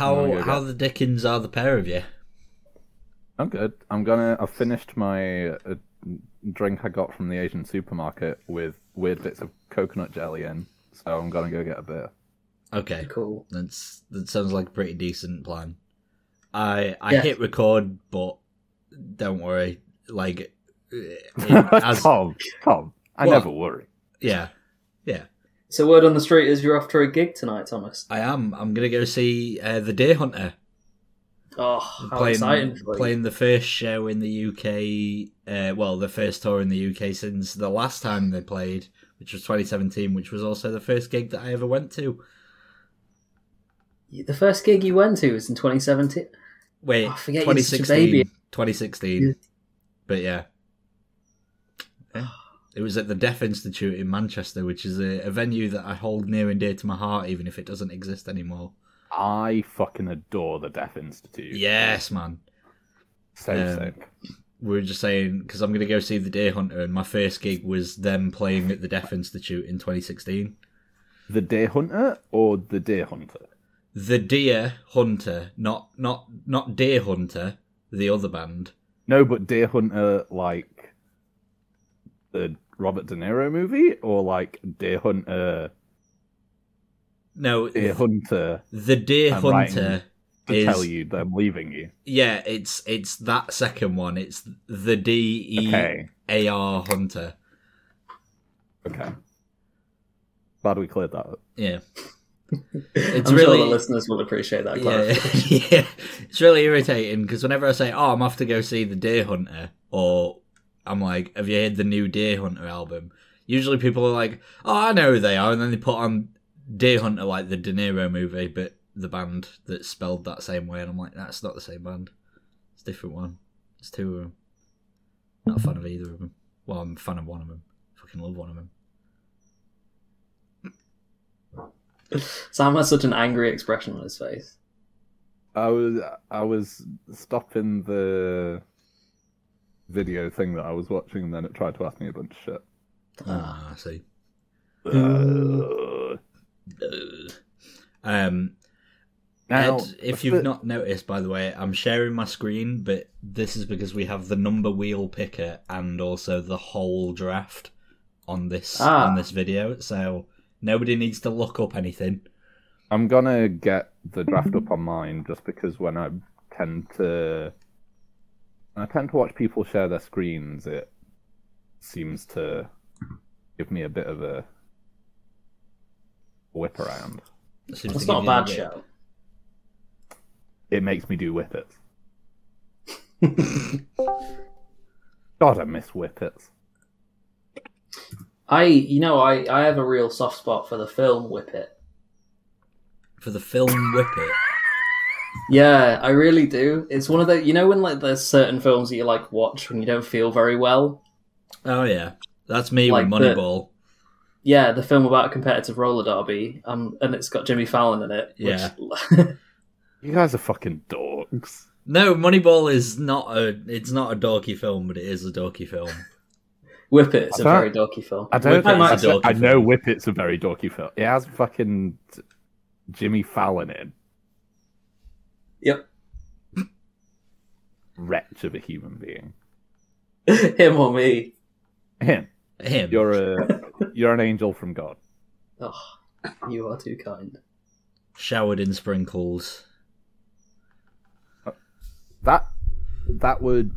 how go how the dickens are the pair of you? I'm good. I'm gonna. I've finished my uh, drink I got from the Asian supermarket with weird bits of coconut jelly in, so I'm gonna go get a beer. Okay, Cool. that's that sounds like a pretty decent plan. I I Yeah. hit record, but don't worry. Like, it, as, Tom, Tom, I What? never worry. yeah, yeah. So word on the street is you're off to a gig tonight, Thomas. I am. I'm gonna go see uh, the Deer Hunter. Oh, how playing exciting playing the first show in the UK. Uh, well, the first tour in the UK since the last time they played, which was 2017, which was also the first gig that I ever went to. The first gig you went to was in 2017. Wait, Oh, I forget you're such a 2016. baby. 2016. Yeah. But yeah. It was at the Deaf Institute in Manchester, which is a, a venue that I hold near and dear to my heart, even if it doesn't exist anymore. I fucking adore the Deaf Institute. Yes, man. so Um, sick. We were just saying, because I'm going to go see the Deer Hunter, and my first gig was them playing at the Deaf Institute in 2016. The Deer Hunter or the Deer Hunter? The Deer Hunter, not not not Deer Hunter, the other band. No, but Deer Hunter like the Robert De Niro movie, or like Deer Hunter, No, Deer Hunter the Deer I'm Hunter to is tell you that I'm leaving you. yeah, it's it's that second one. It's the D E Okay, A R Hunter. okay. Glad we cleared that up. Yeah, it's I'm really sure the listeners will appreciate that. yeah, yeah. It's really irritating because whenever I say, "Oh, I'm off to go see the Deer Hunter," or I'm like, "Have you heard the new Deer Hunter album?" Usually people are like, "Oh, I know who they are," and then they put on Deer Hunter like the De Niro movie, but the band that's spelled that same way, and I'm like, "That's not the same band. It's a different one. It's two of them." Not a fan of either of them. Well, I'm a fan of one of them. Fucking love one of them. Sam has such an angry expression on his face. I was I was stopping the video thing that I was watching, and then it tried to ask me a bunch of shit. Ah, I see. Ugh. Um, Now, Ed, if you've not noticed, by the way, I'm sharing my screen, but this is because we have the number wheel picker and also the whole draft on this Ah. on this video, so nobody needs to look up anything. I'm gonna get the draft up on mine just because when I tend to I tend to watch people share their screens, it seems to give me a bit of a whip around. It seems That's not a bad you show. It makes me do whippets. God, I miss whippets. I, you know, I, I have a real soft spot for the film Whip It. for the film Whip It. Yeah, I really do. It's one of the, you know, when like there's certain films that you like watch when you don't feel very well. Oh yeah, that's me Like with the- Moneyball. Yeah, the film about a competitive roller derby, um, and it's got Jimmy Fallon in it. Yeah. Which, You guys are fucking dogs. No, Moneyball is not a. It's not a dorky film, but it is a dorky film. Whip It, it's a I very dorky film. I don't. Whip It's I, a dorky I know film. Whip It's a very dorky film. It has fucking Jimmy Fallon in. Yep. Wretch of a human being. Him or me. Him. Him. You're a you're an angel from God. Oh, you are too kind. showered in sprinkles. Uh, that that would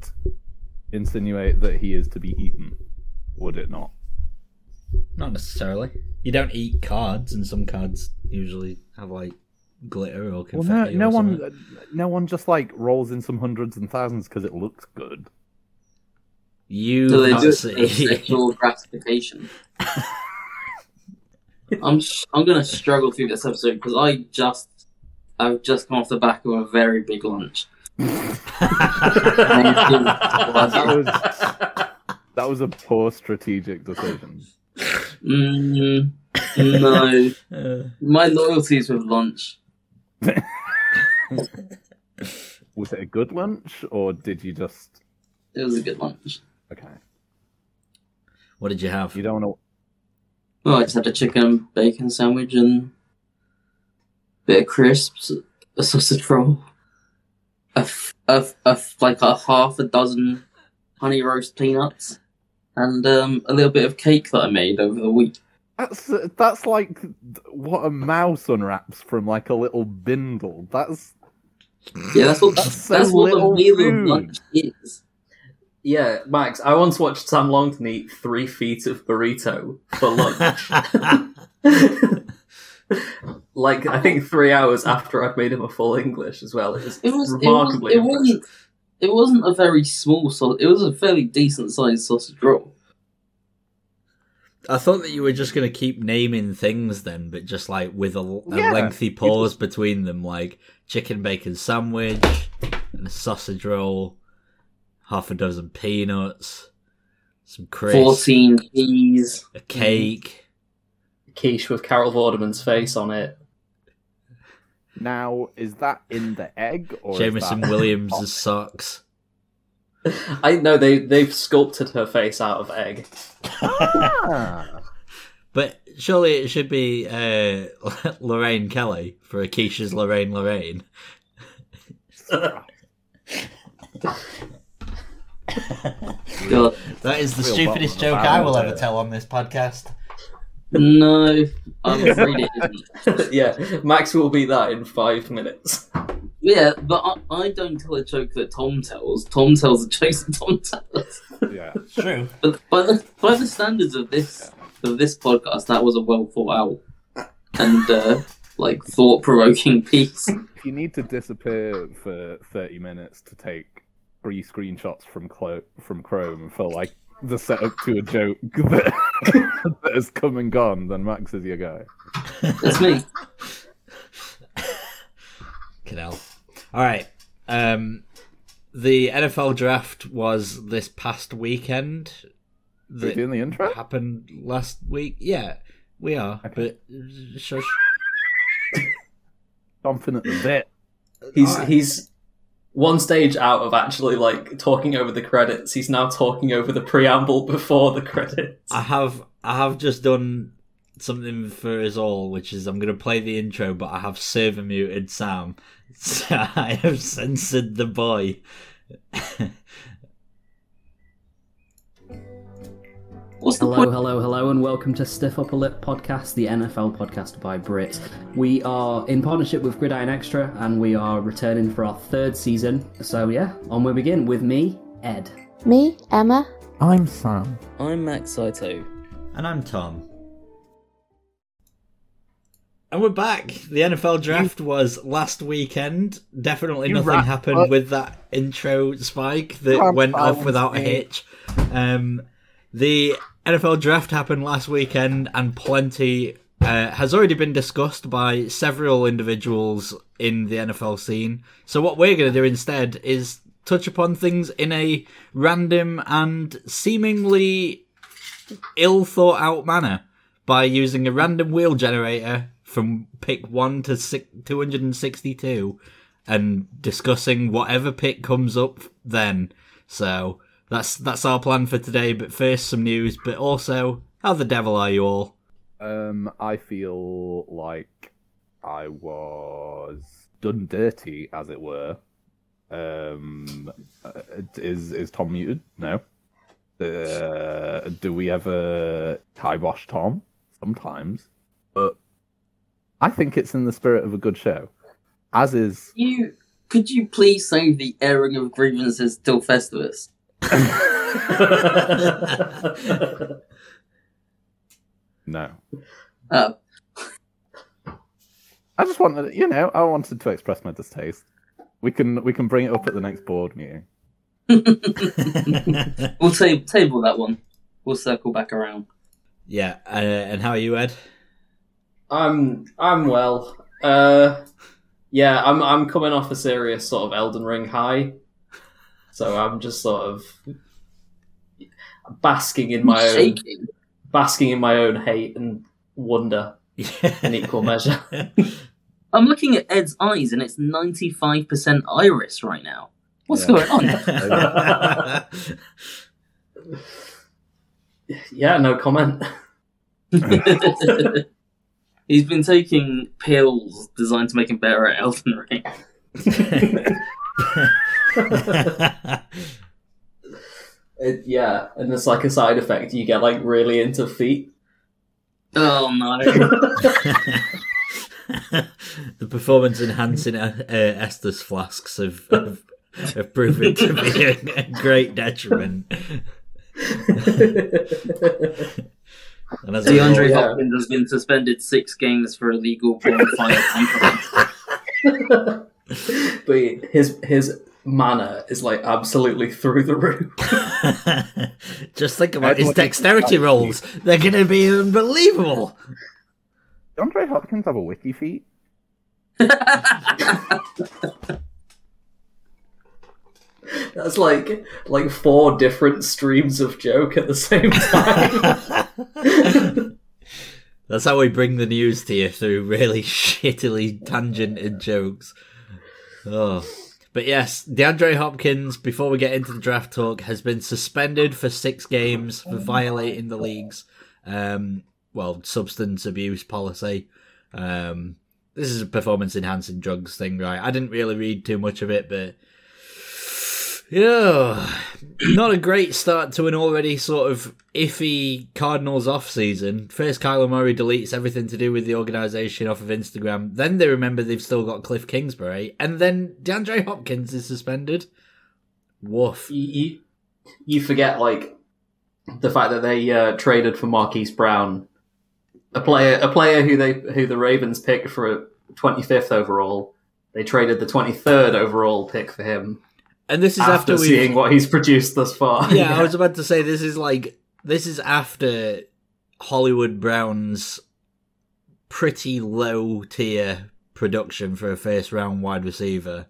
insinuate that he is to be eaten, would it not? Not necessarily. You don't eat cards, and some cards usually have like glitter or Well, confetti. no, no or one, no one just like rolls in some hundreds and thousands because it looks good. You So they do it can't for see. sexual gratification. I'm sh- I'm gonna struggle through this episode because I just I've just come off the back of a very big lunch. That was that was a poor strategic decision. Mm, no, Uh, my loyalties with lunch. Was it a good lunch or did you just It was a good lunch. okay? what did you have? You don't want Well, I just had a chicken and bacon sandwich and bit of crisps, a sausage roll, a, f- a, f- a f- like a half a dozen honey roast peanuts, and um, a little bit of cake that I made over the week. That's that's like what a mouse unwraps from like a little bindle. That's Yeah, that's what That's that's, so what the little meal food. of lunch is. Yeah, Max, I once watched Sam Longton eat three feet of burrito for lunch. like, I think three hours after I'd made him a full English as well. It was, It was it, was, remarkably it wasn't it wasn't a very small sausage. It was a fairly decent sized sausage roll. I thought that you were just going to keep naming things then, but just like with a, a Yeah, lengthy pause between them, like chicken bacon sandwich and a sausage roll, half a dozen peanuts, some crisps, Fourteen peas. a cake. A quiche with Carol Vorderman's face on it. now is that in the egg or is Jameson that- Williams' socks. I know they they've sculpted her face out of egg. Ah. But surely it should be uh, Lorraine Kelly for Akeisha's Lorraine Lorraine. God, That is the Real stupidest joke I will ever tell on this podcast. no, I'm afraid it isn't. yeah, Max will be that in five minutes. Yeah, but I, I don't tell a joke that Tom tells. Tom tells a joke that Tom tells. yeah. True. But by the by the standards of this of this podcast, that was a well thought out and uh, like thought provoking piece. If you need to disappear for thirty minutes to take three screenshots from Clo- from Chrome for like the setup to a joke that, that has come and gone, then Max is your guy. That's me. Canal. All right. Um, the NFL draft was this past weekend. Are we That doing the intro? happened last week. Yeah, we are. Okay. But shush. Confident bit. He's Alright. he's one stage out of actually like talking over the credits. He's now talking over the preamble before the credits. I have I have just done something for us all, which is I'm going to play the intro, but I have server muted Sam. So I have censored the boy. What's the Hello, point? hello, hello, and welcome to Stiff Upper Lip Podcast, the NFL podcast by Brits. We are in partnership with Gridiron Extra, and we are returning for our third season. So, yeah, on we begin with me, Ed. Me, Emma. I'm Sam. I'm Max Saito. And I'm Tom. And we're back. The NFL draft was last weekend. Definitely You nothing happened up. with that intro spike that Come went off without a hitch. Um, the NFL draft happened last weekend, and plenty uh, has already been discussed by several individuals in the NFL scene. So what we're going to do instead is touch upon things in a random and seemingly ill thought out manner by using a random wheel generator from pick 1 to six, 262 and discussing whatever pick comes up then. So that's that's our plan for today, but first some news, but also how the devil are you all? Um, I feel like I was done dirty, as it were. Um, uh, is is Tom muted? No. Uh, do we ever kibosh Tom? Sometimes, but I think it's in the spirit of a good show. As is You could you please save the airing of grievances till Festivus? no. Uh, I just wanted, you know, I wanted to express my distaste. We can we can bring it up at the next board meeting. we'll ta- table that one. We'll circle back around. yeah, uh, and how are you, Ed? I'm I'm well. Uh, yeah, I'm I'm coming off a serious sort of Elden Ring high, so I'm just sort of basking in my own basking in my own hate and wonder in equal measure. I'm looking at Ed's eyes and it's 95% iris right now. What's Yeah. going on? yeah, no comment. He's been taking pills designed to make him better at Elden Ring. It, yeah, and it's like a side effect. You get like really into feet. Oh no. the performance enhancing uh, uh, Estus flasks have, have, have proven to be a, a great detriment. And as a DeAndre result- yeah. Hopkins has been suspended six games for illegal bonfire tampering. but his his manner is like absolutely through the roof. Just think about his dexterity rolls. They're going to be unbelievable. Andre Hopkins have a wiki feet? That's like like four different streams of joke at the same time. That's how we bring the news to you through really shittily tangented jokes. Oh. But yes, DeAndre Hopkins, before we get into the draft talk, has been suspended for six games for violating the league's um, well, substance abuse policy. Um, this is a performance enhancing drugs thing, right? I didn't really read too much of it, but yeah, not a great start to an already sort of iffy Cardinals off season. First, Kyler Murray deletes everything to do with the organization off of Instagram. Then they remember they've still got Cliff Kingsbury, and then DeAndre Hopkins is suspended. Woof. you, you forget like the fact that they uh, traded for Marquise Brown, a player a player who they who the Ravens picked for a twenty fifth overall. They traded the twenty third overall pick for him And this is after, after, seeing what he's produced thus far. yeah, I was about to say this is like this is after Hollywood Brown's pretty low tier production for a first round wide receiver.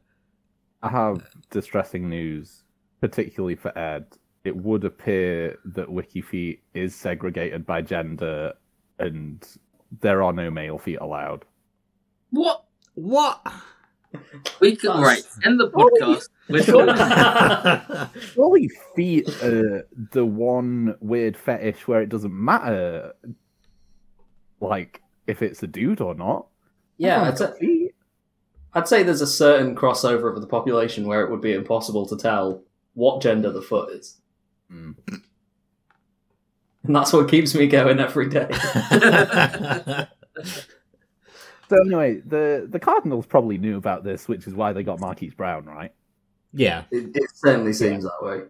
I have distressing news, particularly for Ed. It would appear that WikiFeet is segregated by gender and there are no male feet allowed. what? What? We could, right, end the podcast. We're Surely feet are the one weird fetish where it doesn't matter, like, if it's a dude or not. yeah, I'd say, feet. I'd say there's a certain crossover of the population where it would be impossible to tell what gender the foot is, Hmm. and that's what keeps me going every day. So anyway, the the Cardinals probably knew about this, which is why they got Marquise Brown, right? yeah. It, it certainly seems that way.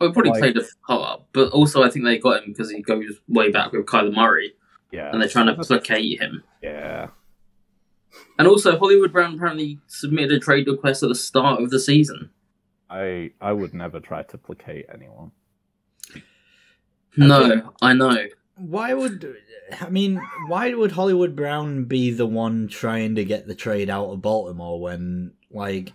we probably Like- played a part, oh, but also I think they got him because he goes way back with Kyler Murray, Yeah. and they're trying to placate him. Yeah. And also, Hollywood Brown apparently submitted a trade request at the start of the season. I I would never try to placate anyone. No, I know. Why would I mean? Why would Hollywood Brown be the one trying to get the trade out of Baltimore when, like,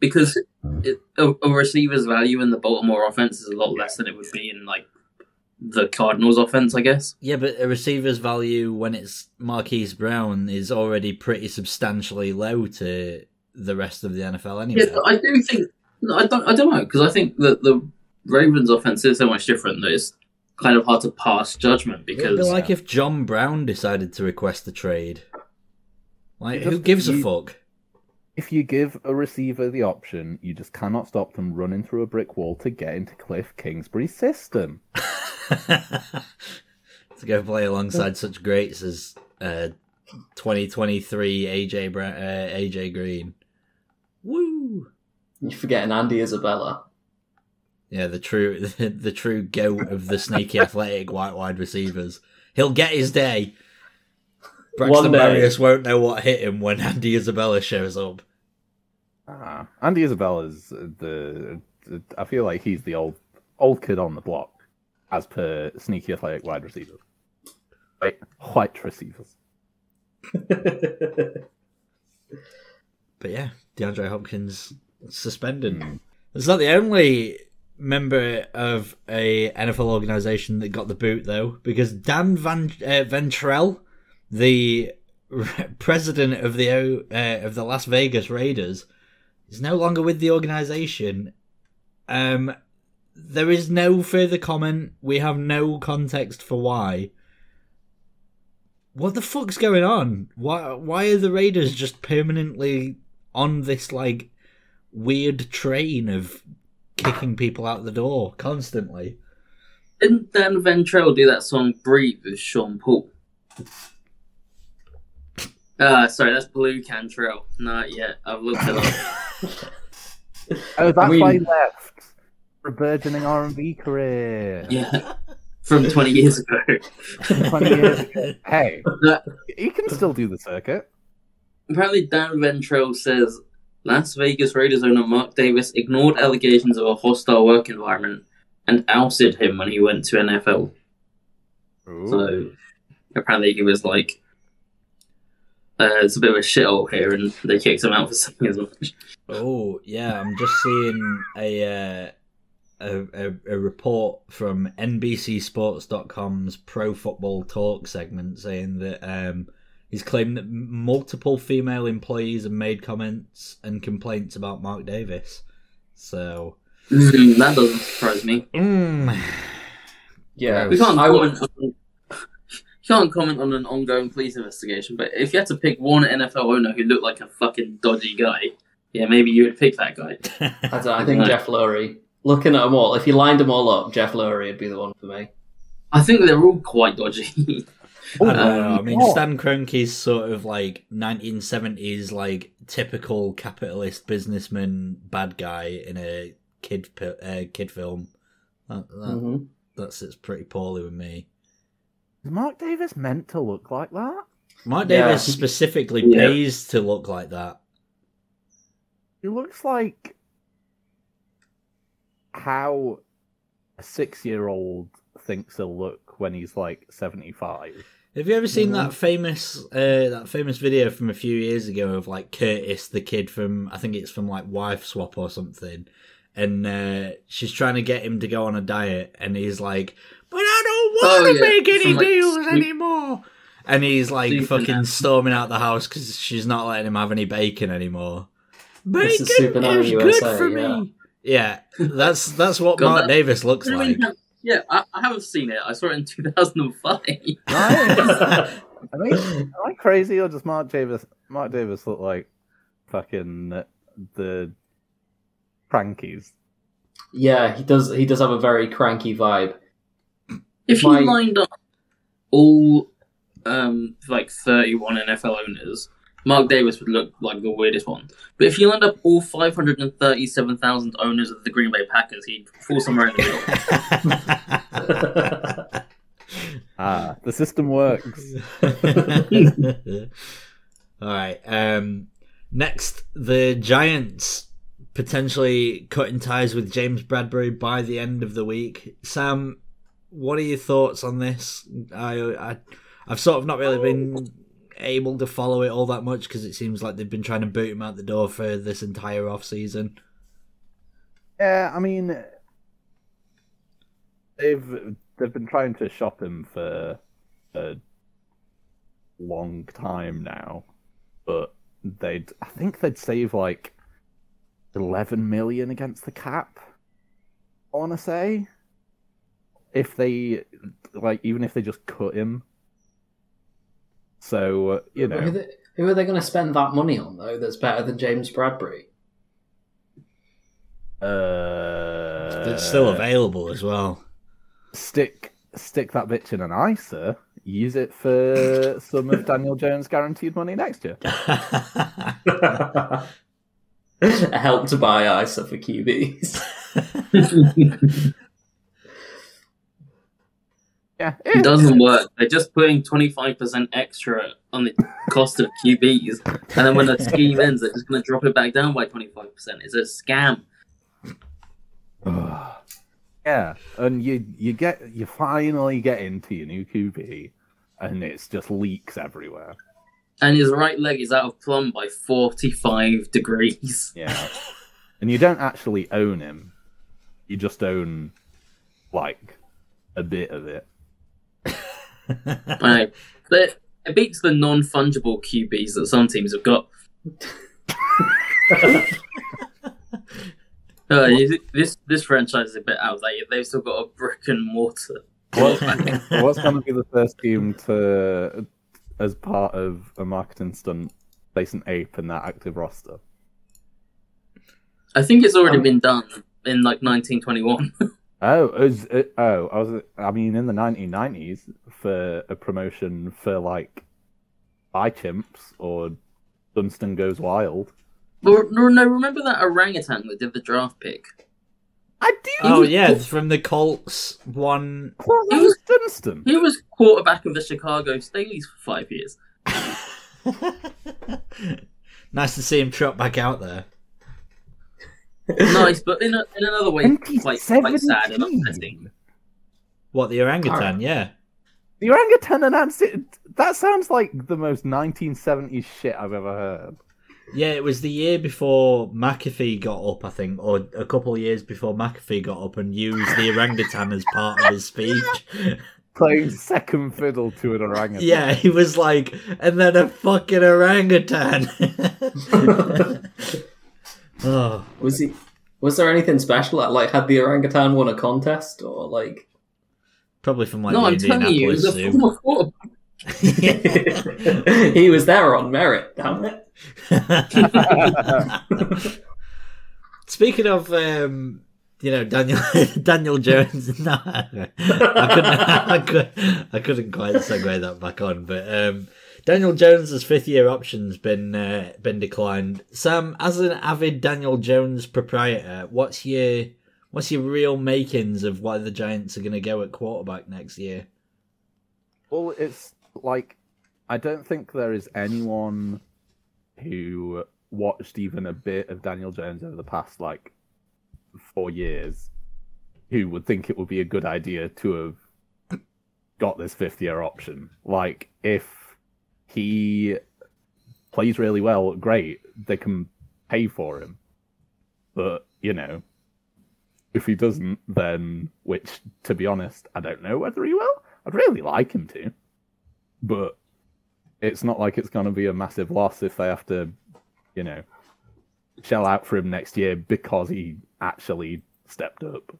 because it, a, a receiver's value in the Baltimore offense is a lot less than it would be in like the Cardinals offense, I guess. yeah, but a receiver's value when it's Marquise Brown is already pretty substantially low to the rest of the NFL anyway. Yeah, I do think I don't I don't know because I think that the Ravens offense is so much different that it's kind of hard to pass judgment It'd because be like if John Brown decided to request the trade. Like, You who just- gives a fuck? If you give a receiver the option, you just cannot stop them running through a brick wall to get into Cliff Kingsbury's system. to go play alongside such greats as uh, 2023 AJ Bra- uh, AJ Green. Woo! You're forgetting Andy Isabella. Yeah, the true the, the true goat of the sneaky athletic white wide receivers. He'll get his day. Braxton One. Marius won't know what hit him when Andy Isabella shows up. Ah, Andy Isabella's the, the. I feel like he's the old old kid on the block, as per sneaky athletic wide receivers. Wait, white receivers. But yeah, DeAndre Hopkins suspended. Hmm. It's not the only member of a NFL organization that got the boot though, because Dan Van uh, Ventrelle, the president of the uh, of the Las Vegas Raiders, is no longer with the organization. Um, there is no further comment. We have no context for why. what the fuck's going on? Why why are the Raiders just permanently on this like weird train of kicking people out the door constantly? Didn't Dan Ventrelle do that song "Breathe" with Sean Paul? Uh, sorry, that's Blu Cantrell. Not yet. I've looked it up. Oh, that's I mean- why he left for a burgeoning R and B career. yeah, from 20 years ago. Twenty years ago. Hey, That- he can still do the circuit. Apparently, Dan Ventrelle says Las Vegas Raiders owner Mark Davis ignored allegations of a hostile work environment and ousted him when he went to NFL. So apparently, he was like, uh, "It's a bit of a shithole here," and they kicked him out for saying as much. Oh yeah, I'm just seeing a uh, a, a a report from NBCSports.com's Pro Football Talk segment saying that um, he's claimed that multiple female employees have made comments and complaints about Mark Davis. So Mm, that doesn't surprise me. mm, Yeah, We can't I would. comment. On, you can't comment on an ongoing police investigation, but if you had to pick one NFL owner who looked like a fucking dodgy guy, yeah, maybe you would pick that guy. I, don't I think Right. Jeff Lurie. Looking at them all, if you lined them all up, Jeff Lurie would be the one for me. I think they're all quite dodgy. I don't know. I mean, oh. Stan Kroenke's sort of like 1970s, like typical capitalist businessman bad guy in a kid pi- uh, kid film. That, that, Mhm. that sits pretty poorly with me. Is Mark Davis meant to look like that? Mark Yeah. Davis specifically Yeah. pays to look like that. He looks like how a six-year-old thinks he'll look when he's like seventy-five. Have you ever seen Mhm. that famous uh, that famous video from a few years ago of like Curtis, the kid from I think it's from like Wife Swap or something, and uh, she's trying to get him to go on a diet, and he's like, "But I don't want Oh, to yeah. make any From, like, deals anymore." And he's like and fucking storming out the house because she's not letting him have any bacon anymore. Bacon is Super USA, good for yeah. me. Yeah, that's that's what Mark that- Davis looks like. Mean, yeah, I, I haven't seen it. I saw it in 2005. Nice. I mean, am I crazy or does Mark Davis Mark Davis look like fucking the crankies? yeah, he does. He does have a very cranky vibe. If you My- lined up all um, like 31 NFL owners, Mark Davis would look like the weirdest one. But if you lined up all 537,000 owners of the Green Bay Packers, he'd fall somewhere in the middle. Ah, the system works. All right. Um, next, the Giants potentially cutting ties with James Bradberry by the end of the week. Sam, what are your thoughts on this? I, I I've sort of not really been able to follow it all that much because it seems like they've been trying to boot him out the door for this entire off season. Yeah, I mean, they've they've been trying to shop him for a long time now, but they'd I think they'd save like eleven million against the cap. I want to say if they like even if they just cut him. So uh, you Who, know, they, who are they going to spend that money on though? That's better than James Bradberry. uh, It's still available as well. stick stick that bitch in an ISA, use it for some of Daniel Jones' guaranteed money next year. help to buy ISA for QBs. Yeah, It doesn't work. They're just putting 25% extra on the cost of QBs. And then when the scheme ends, they're just going to drop it back down by 25%. It's a scam. yeah, and you you get you finally get into your new QB, and it's just leaks everywhere. And his right leg is out of plumb by 45 degrees. Yeah, and you don't actually own him; you just own like a bit of it. Right. But it beats the non fungible QBs that some teams have got. Uh, this this franchise is a bit out outdated. They've still got a brick and mortar. What's, what's going to be the first team to as part of a marketing stunt place an ape in that active roster? I think it's already Um, been done in like 1921. Oh, is it, oh, I was. I mean, in the 1990s, for a promotion for like Eye Chimps or Dunston Goes Wild. Well, no, no, remember that orangutan that did the draft pick? I do. Oh yeah, from the Colts one. Well, that was Dunston. He was quarterback of the Chicago Staleys for five years. nice to see him trot back out there. Nice, but in, a, in another way, quite, quite sad and upsetting. What the orangutan? Yeah. The orangutan announced it. That sounds like the most 1970s shit I've ever heard. Yeah, it was the year before McAfee got up, I think, or a couple of years before McAfee got up and used the orangutan as part of his speech. Playing second fiddle to an orangutan. Yeah, he was like, and then a fucking orangutan. oh, Was he? Was there anything special? Like, had the orangutan won a contest, or like? probably from like no, the I'm telling you, it was Indianapolis a Zoo. former quarterback. he was there on merit. Damn it! Speaking of, um, you know, Daniel Daniel Jones. No, I couldn't. I, could, I couldn't quite segue that back on. But um, Daniel Jones's fifth year option's been uh, been declined. Sam, as an avid Daniel Jones proprietor, what's your what's your real makings of why the Giants are going to go at quarterback next year? Well, it's like I don't think there is anyone who watched even a bit of Daniel Jones over the past like four years who would think it would be a good idea to have got this fifth year option. Like if he plays really well, great, they can pay for him. But, you know, if he doesn't, then which to be honest, I don't know whether he will. I'd really like him to, but it's not like it's going to be a massive loss if they have to, you know, shell out for him next year because he actually stepped up.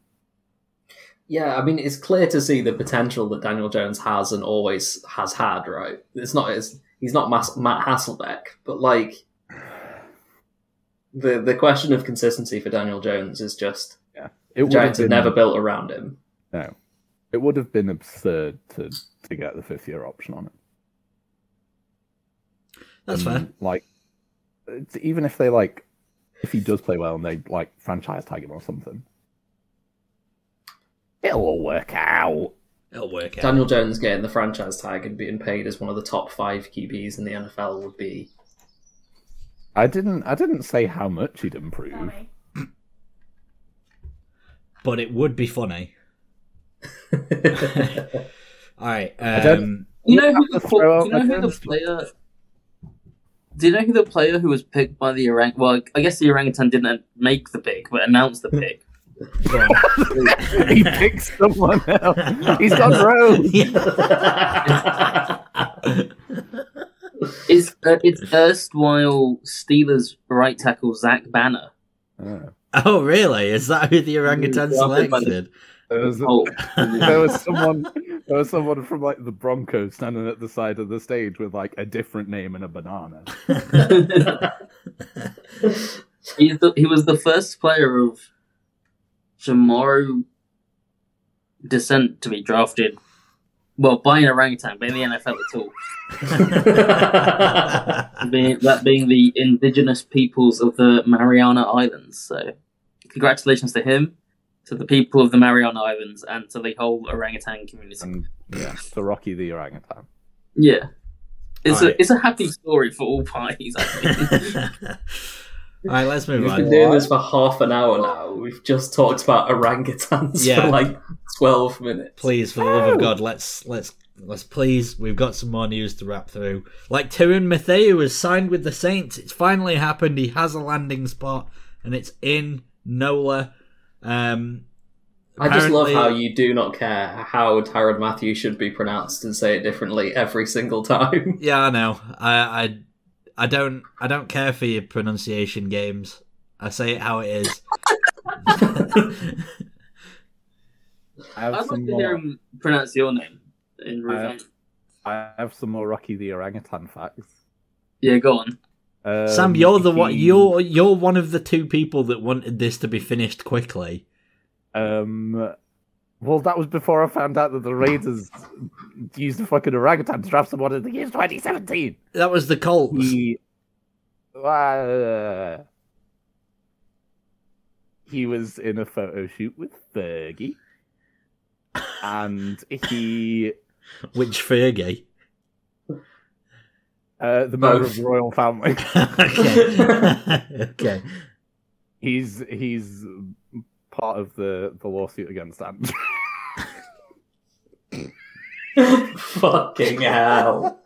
Yeah, I mean, it's clear to see the potential that Daniel Jones has and always has had. Right? It's not as he's not Mas- Matt Hasselbeck, but like the the question of consistency for Daniel Jones is just It the Giants have have been, never built around him. no, it would have been absurd to to get the fifth year option on it. That's And, fair. Like, it's- even if they like, if he does play well and they like franchise tag him or something, it'll all work out. It'll work out. Daniel Jones getting the franchise tag and being paid as one of the top five QBs in the NFL would be. I didn't. I didn't say how much he'd improve. but it would be funny. All right. Um, You know who the, to throw do you know who the player? Do you know who the player who was picked by the orang? Well, I guess the orangutan didn't make the pick, but announced the pick. Go he picks someone else. He's on gone rogue. Is uh, it's erstwhile Steelers right tackle Zach Banner? Oh. oh, really? Is that who the orangutan Yeah, I've been by the- selected? There was, Oh, there was someone. There was someone from like the Broncos standing at the side of the stage with like a different name and a banana. He's the, he was the first player of Chamorro descent to be drafted. Well, by an orangutan, but in the NFL at all. Being, that being the indigenous peoples of the Mariana Islands. So, congratulations to him, to the people of the Mariana Islands, and to the whole orangutan community. And yeah, to Rocky the orangutan. Yeah. It's Alright. a it's a happy story for all parties. I think. All right, let's move on. We've been doing this for half an hour now. We've just talked about orangutans Yeah. for like twelve minutes. Please, for the love of God, let's let's let's please. We've got some more news to wrap through. Like Tyron Matthew has signed with the Saints. It's finally happened. He has a landing spot, and it's in NOLA. Um, I just love how you do not care how Tyrod Matthew should be pronounced and say it differently every single time. Yeah, I know. I I I don't I don't care for your pronunciation games. I say it how it is. I have I'd like some to hear more. him pronounce your name in revenge. I have some more Rocky the orangutan facts. Yeah, go on. Um, Sam, you're the one. he- You're you're one of the two people that wanted this to be finished quickly. Um, well, that was before I found out that the Raiders used a fucking orangutan to draft someone in the year 2017. That was the Colts. He, uh, he was in a photo shoot with Fergie, and he, Which Fergie? uh, the member of the royal family, okay. okay. he's he's part of the the lawsuit against Andrew. Fucking hell.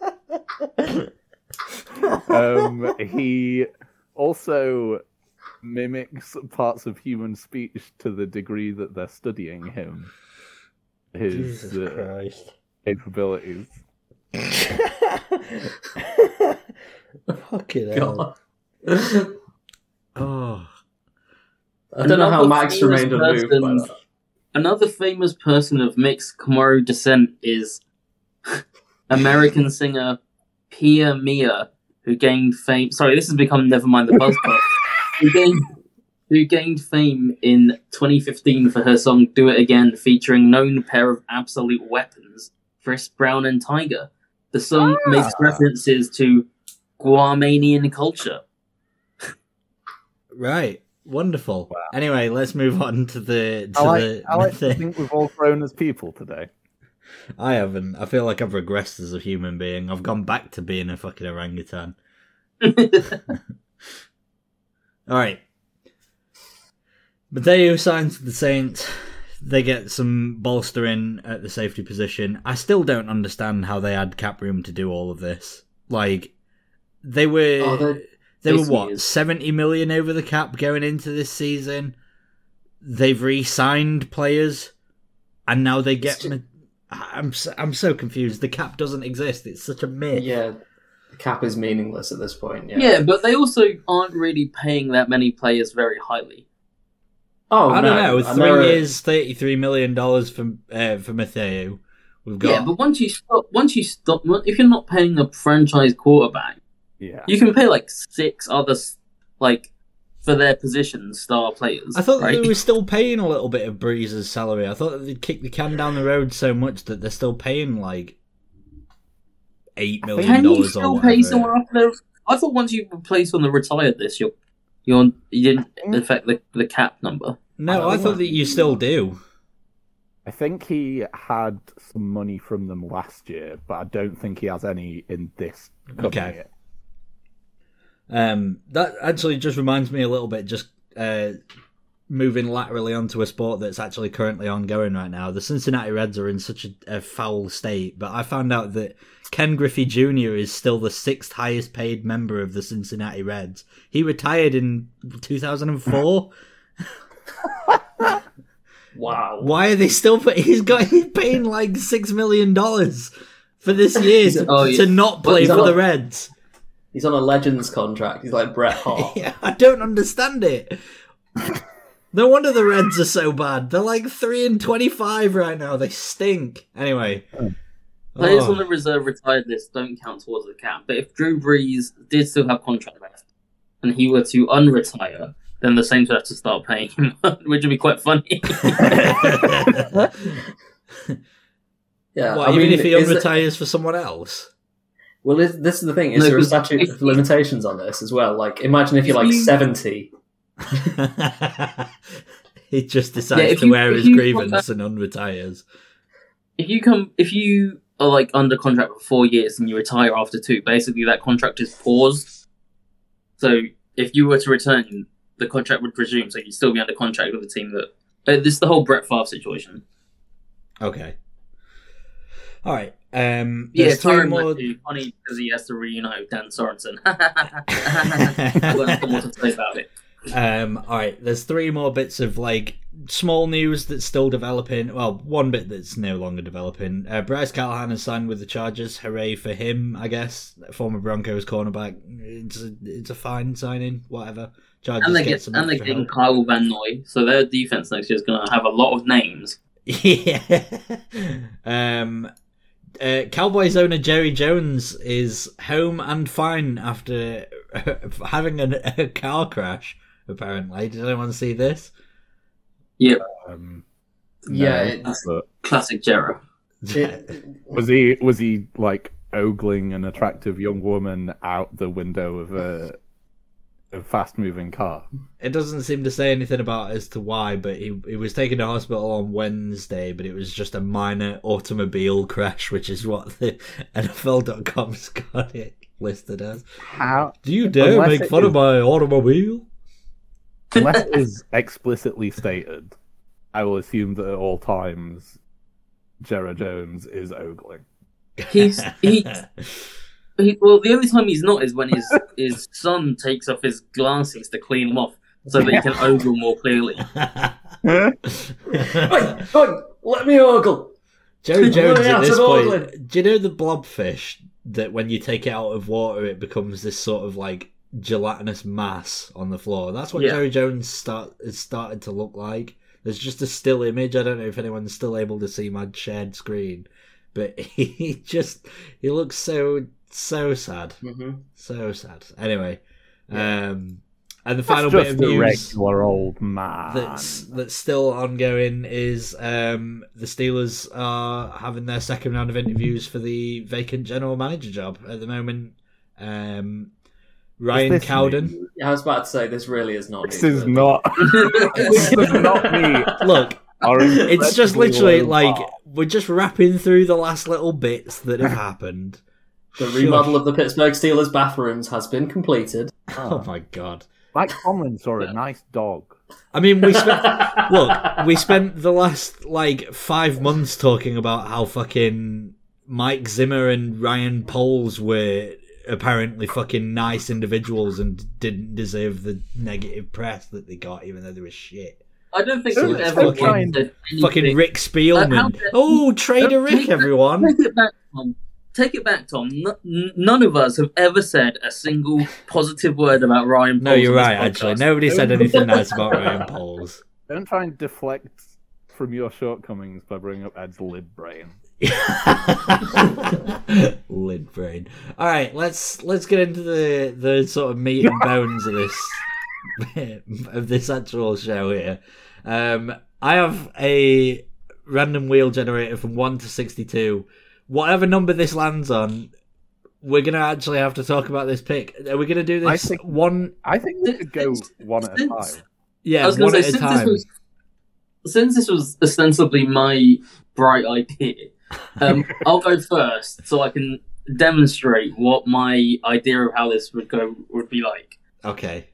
um, he also mimics parts of human speech to the degree that they're studying him. His uh, Christ. capabilities. Fucking hell. God. Oh. I don't know how Another Max remained unmoved by that. Another famous person of mixed Chamorro descent is American singer Pia Mia, who gained fame. Sorry, this has become Nevermind the Buzzcut. who, gained, who gained fame in 2015 for her song "Do It Again," featuring known pair of absolute weapons, Chris Brown and Tyga. The song Ah. makes references to Guamanian culture. Right. Wonderful. Anyway, let's move on to the to I like, the I like to think we've all grown as people today. I haven't. I feel like I've regressed as a human being. I've gone back to being a fucking orangutan. All right. Mateo signs to the Saints. They get some bolstering at the safety position. I still don't understand how they had cap room to do all of this. Like, they were Oh, they're they were basically what is- seventy million over the cap going into this season. They've re-signed players, and now they get. It's ju- Ma- I'm so, I'm so confused. The cap doesn't exist. It's such a myth. Yeah, the cap is meaningless at this point. Yeah. yeah, but they also aren't really paying that many players very highly. Oh, I don't no. know. and Three there are- years, thirty-three million dollars for uh, for Matteo. We've got Yeah, but once you stop, once you stop, if you're not paying a franchise quarterback, Yeah. you can pay like six other like for their positions star players. I thought that right? they were still paying a little bit of Brees's salary. I thought that they'd kicked the can down the road so much that they're still paying like eight million Can you dollars or still pay someone after? their- I thought once you replace on the retired list, you're you're you didn't mm. affect the the cap number. No, I thought that you still do. I think he had some money from them last year, but I don't think he has any in this Okay. year. Um, that actually just reminds me a little bit. Just uh, moving laterally onto a sport that's actually currently ongoing right now. The Cincinnati Reds are in such a, a foul state, but I found out that Ken Griffey Jr. is still the sixth highest paid member of the Cincinnati Reds. He retired in 2004. Wow. Why are they still? Pay- he's got he's paying like six million dollars for this year to, Oh, yeah. to not play for the Reds. He's on a Legends contract. He's like Bret Hart. Yeah, I don't understand it. No wonder the Reds are so bad. They're like three and twenty-five right now. They stink. Anyway, Players Oh. on the reserve retired list don't count towards the cap. But if Drew Brees did still have contract left and he were to unretire, then the Saints would have to start paying him, which would be quite funny. Yeah. what, I even mean, if he is it- unretires for someone else? Well, is, this is the thing. Is No, there a 'cause statute of limitations on this as well? Like, imagine if you're like you- 70. he just decides if to you- wear his you- grievance and unretires. if you come, if you are like under contract for four years and you retire after two, basically that contract is paused. So if you were to return, the contract would resume. So you'd still be under contract with the team that. Uh, this is the whole Brett Favre situation. Okay. All right. Um, Yeah, Tyron more. might be funny because he has to reunite with Dan Sorensen. I've got more to say about it. Um, all right, there's three more bits of like small news that's still developing. Well, one bit that's no longer developing. Uh, Bryce Callahan has signed with the Chargers. Hooray for him, I guess. Former Broncos cornerback. It's a, it's a fine signing. Whatever. Chargers And they get get some and they're getting help. Kyle Van Noy, so their defense next year is going to have a lot of names. Yeah. um, Uh, Cowboys owner Jerry Jones is home and fine after having a, a car crash. Apparently, did anyone see this? Um, Yeah, no, it's- but Classic Jera. It- was he was he like ogling an attractive young woman out the window of a, a fast moving car? It doesn't seem to say anything about as to why, but he he was taken to hospital on Wednesday, but it was just a minor automobile crash, which is what the NFL.com's got it listed as. How Do you dare Unless make fun is- of my automobile? unless it is explicitly stated, I will assume that at all times, Jerry Jones is ogling. He's he, he. Well, the only time he's not is when his his son takes off his glasses to clean them off, so that he can ogle more clearly. Oi, oi, let me ogle. Jerry Jones at this point. ogling. Do you know the blobfish that when you take it out of water, it becomes this sort of like gelatinous mass on the floor? That's what Yeah. Jerry Jones start is started to look like. There's just a still image. I don't know if anyone's still able to see my shared screen, but he just he looks so so sad, Mm-hmm. so sad. Anyway, um, and the That's final bit of a news regular old man. that's that's still ongoing is um, the Steelers are having their second round of interviews for the vacant general manager job at the moment. Um, Ryan Cowden. news? I was about to say this really is not. This news, is but- not. this does not mean Look, it's just literally like we're just wrapping through the last little bits that have happened. The remodel of the Pittsburgh Steelers bathrooms has been completed. Oh my god! Mike Tomlin saw a nice dog. I mean, we spent look, we spent the last like five months talking about how fucking Mike Zimmer and Ryan Poles were apparently fucking nice individuals and didn't deserve the negative press that they got, even though they were shit. I don't think Don't- we've don't ever try and- Fucking Rick Spielman. Uh, Oh, Trader Rick, everyone. Take it back, Tom. Take it back, Tom. N- n- none of us have ever said a single positive word about Ryan. Poles. No, you're on this right. Actually, nobody said anything nice about Ryan Poles. Don't try and deflect from your shortcomings by bringing up Ed's lid brain. Lid brain. All right, let's let's get into the the sort of meat and bones of this of this actual show here. Um, I have a random wheel generator from one to sixty-two. Whatever number this lands on, we're gonna actually have to talk about this pick. Are we gonna do this I think- one? I think we could go one at a time. Yeah, I was one to at a since this time. was since this was ostensibly my bright idea, um, I'll go first so I can demonstrate what my idea of how this would go would be like. Okay.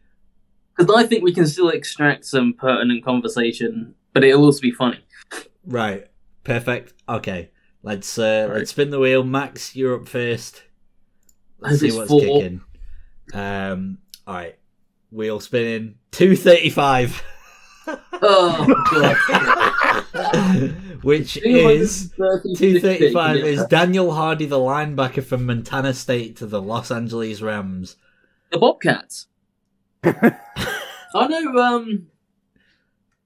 Because I think we can still extract some pertinent conversation, but it'll also be funny. Right. Perfect. Okay. Let's uh, Right. let's spin the wheel. Max, you're up first. Let's see what's four. kicking. Um. All right. Wheel spinning. Two thirty-five. Oh god! Which is two thirty-five yeah. is Daniel Hardy, the linebacker from Montana State to the Los Angeles Rams. the Bobcats. I know. Um.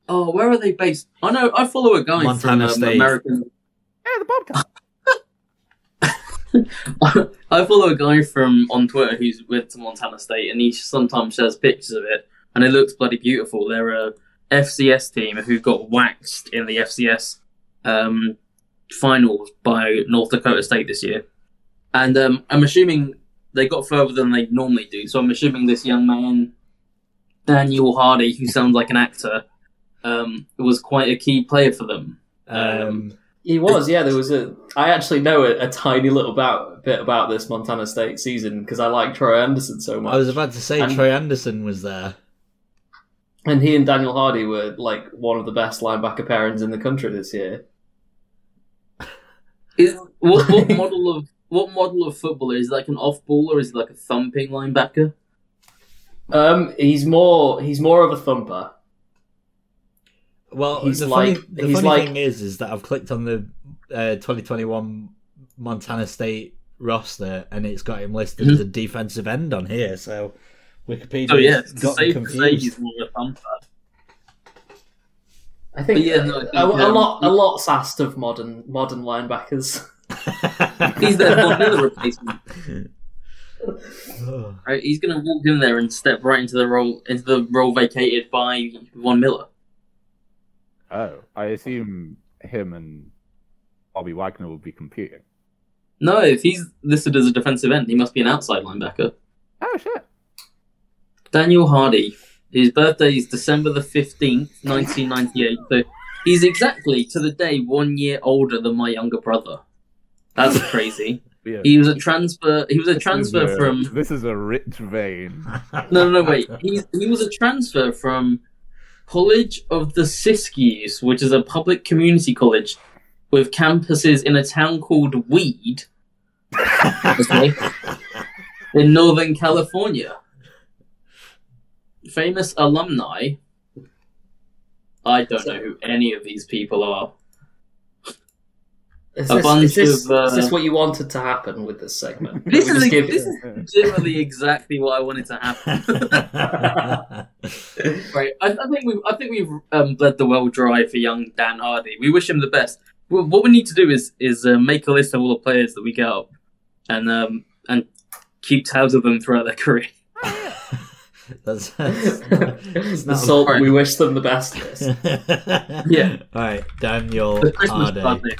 Oh, where are they based? I know. I follow a guy Montana from um, State. American. Yeah, the Bobcat. I follow a guy from on Twitter who's went to Montana State, and he sometimes shares pictures of it, and it looks bloody beautiful. They're a FCS team who got waxed in the FCS um, finals by North Dakota State this year, and um, I'm assuming they got further than they normally do. So I'm assuming this young man, Daniel Hardy, who sounds like an actor, um, was quite a key player for them. Um. He was, yeah. There was a. I actually know a, a tiny little about, bit about this Montana State season because I like Troy Anderson so much. I was about to say And- Troy Anderson was there. and he and Daniel Hardy were like one of the best linebacker pairings in the country this year. Is what, what model of what model of footballer is he like an off ball or is he like a thumping linebacker? Um, he's more he's more of a thumper. Well, He's the like- funny, the he's funny like- thing is, is that I've clicked on the uh, 2021 Montana State roster, and it's got him listed Mhm. as a defensive end on here. So Wikipedia Oh yeah, got me safe to say confused. he's more of a thumper. I think But yeah, no, I think, a, a um, lot a lot's asked of modern modern linebackers. He's their Von Miller replacement. Right, he's gonna walk in there and step right into the role into the role vacated by Von Miller. Oh, I assume him and Bobby Wagner will be competing. No, if he's listed as a defensive end, he must be an outside linebacker. Oh shit! Daniel Hardy. His birthday is December the fifteenth, nineteen ninety eight. So he's exactly to the day one year older than my younger brother. That's crazy. Yeah. He was a transfer. He was a This transfer is a- from. This is a rich vein. No, no, no, wait. He's, he was a transfer from College of the Siskiyous, which is a public community college with campuses in a town called Weed, in Northern California. Famous alumni. I don't know who any of these people are. Is A this, bunch is, this, of, uh, is this what you wanted to happen with this segment? This We is, just give- this is legitimately exactly what I wanted to happen. Right, I, I think we've I think we've um, bled the well dry for young Dan Hardy. We wish him the best. Well, what we need to do is is uh, make a list of all the players that we get up, and um and keep tabs of them throughout their career. That's, that's, the salt, Right. we wish them the best. List. Yeah. All right, Daniel Hardy. party.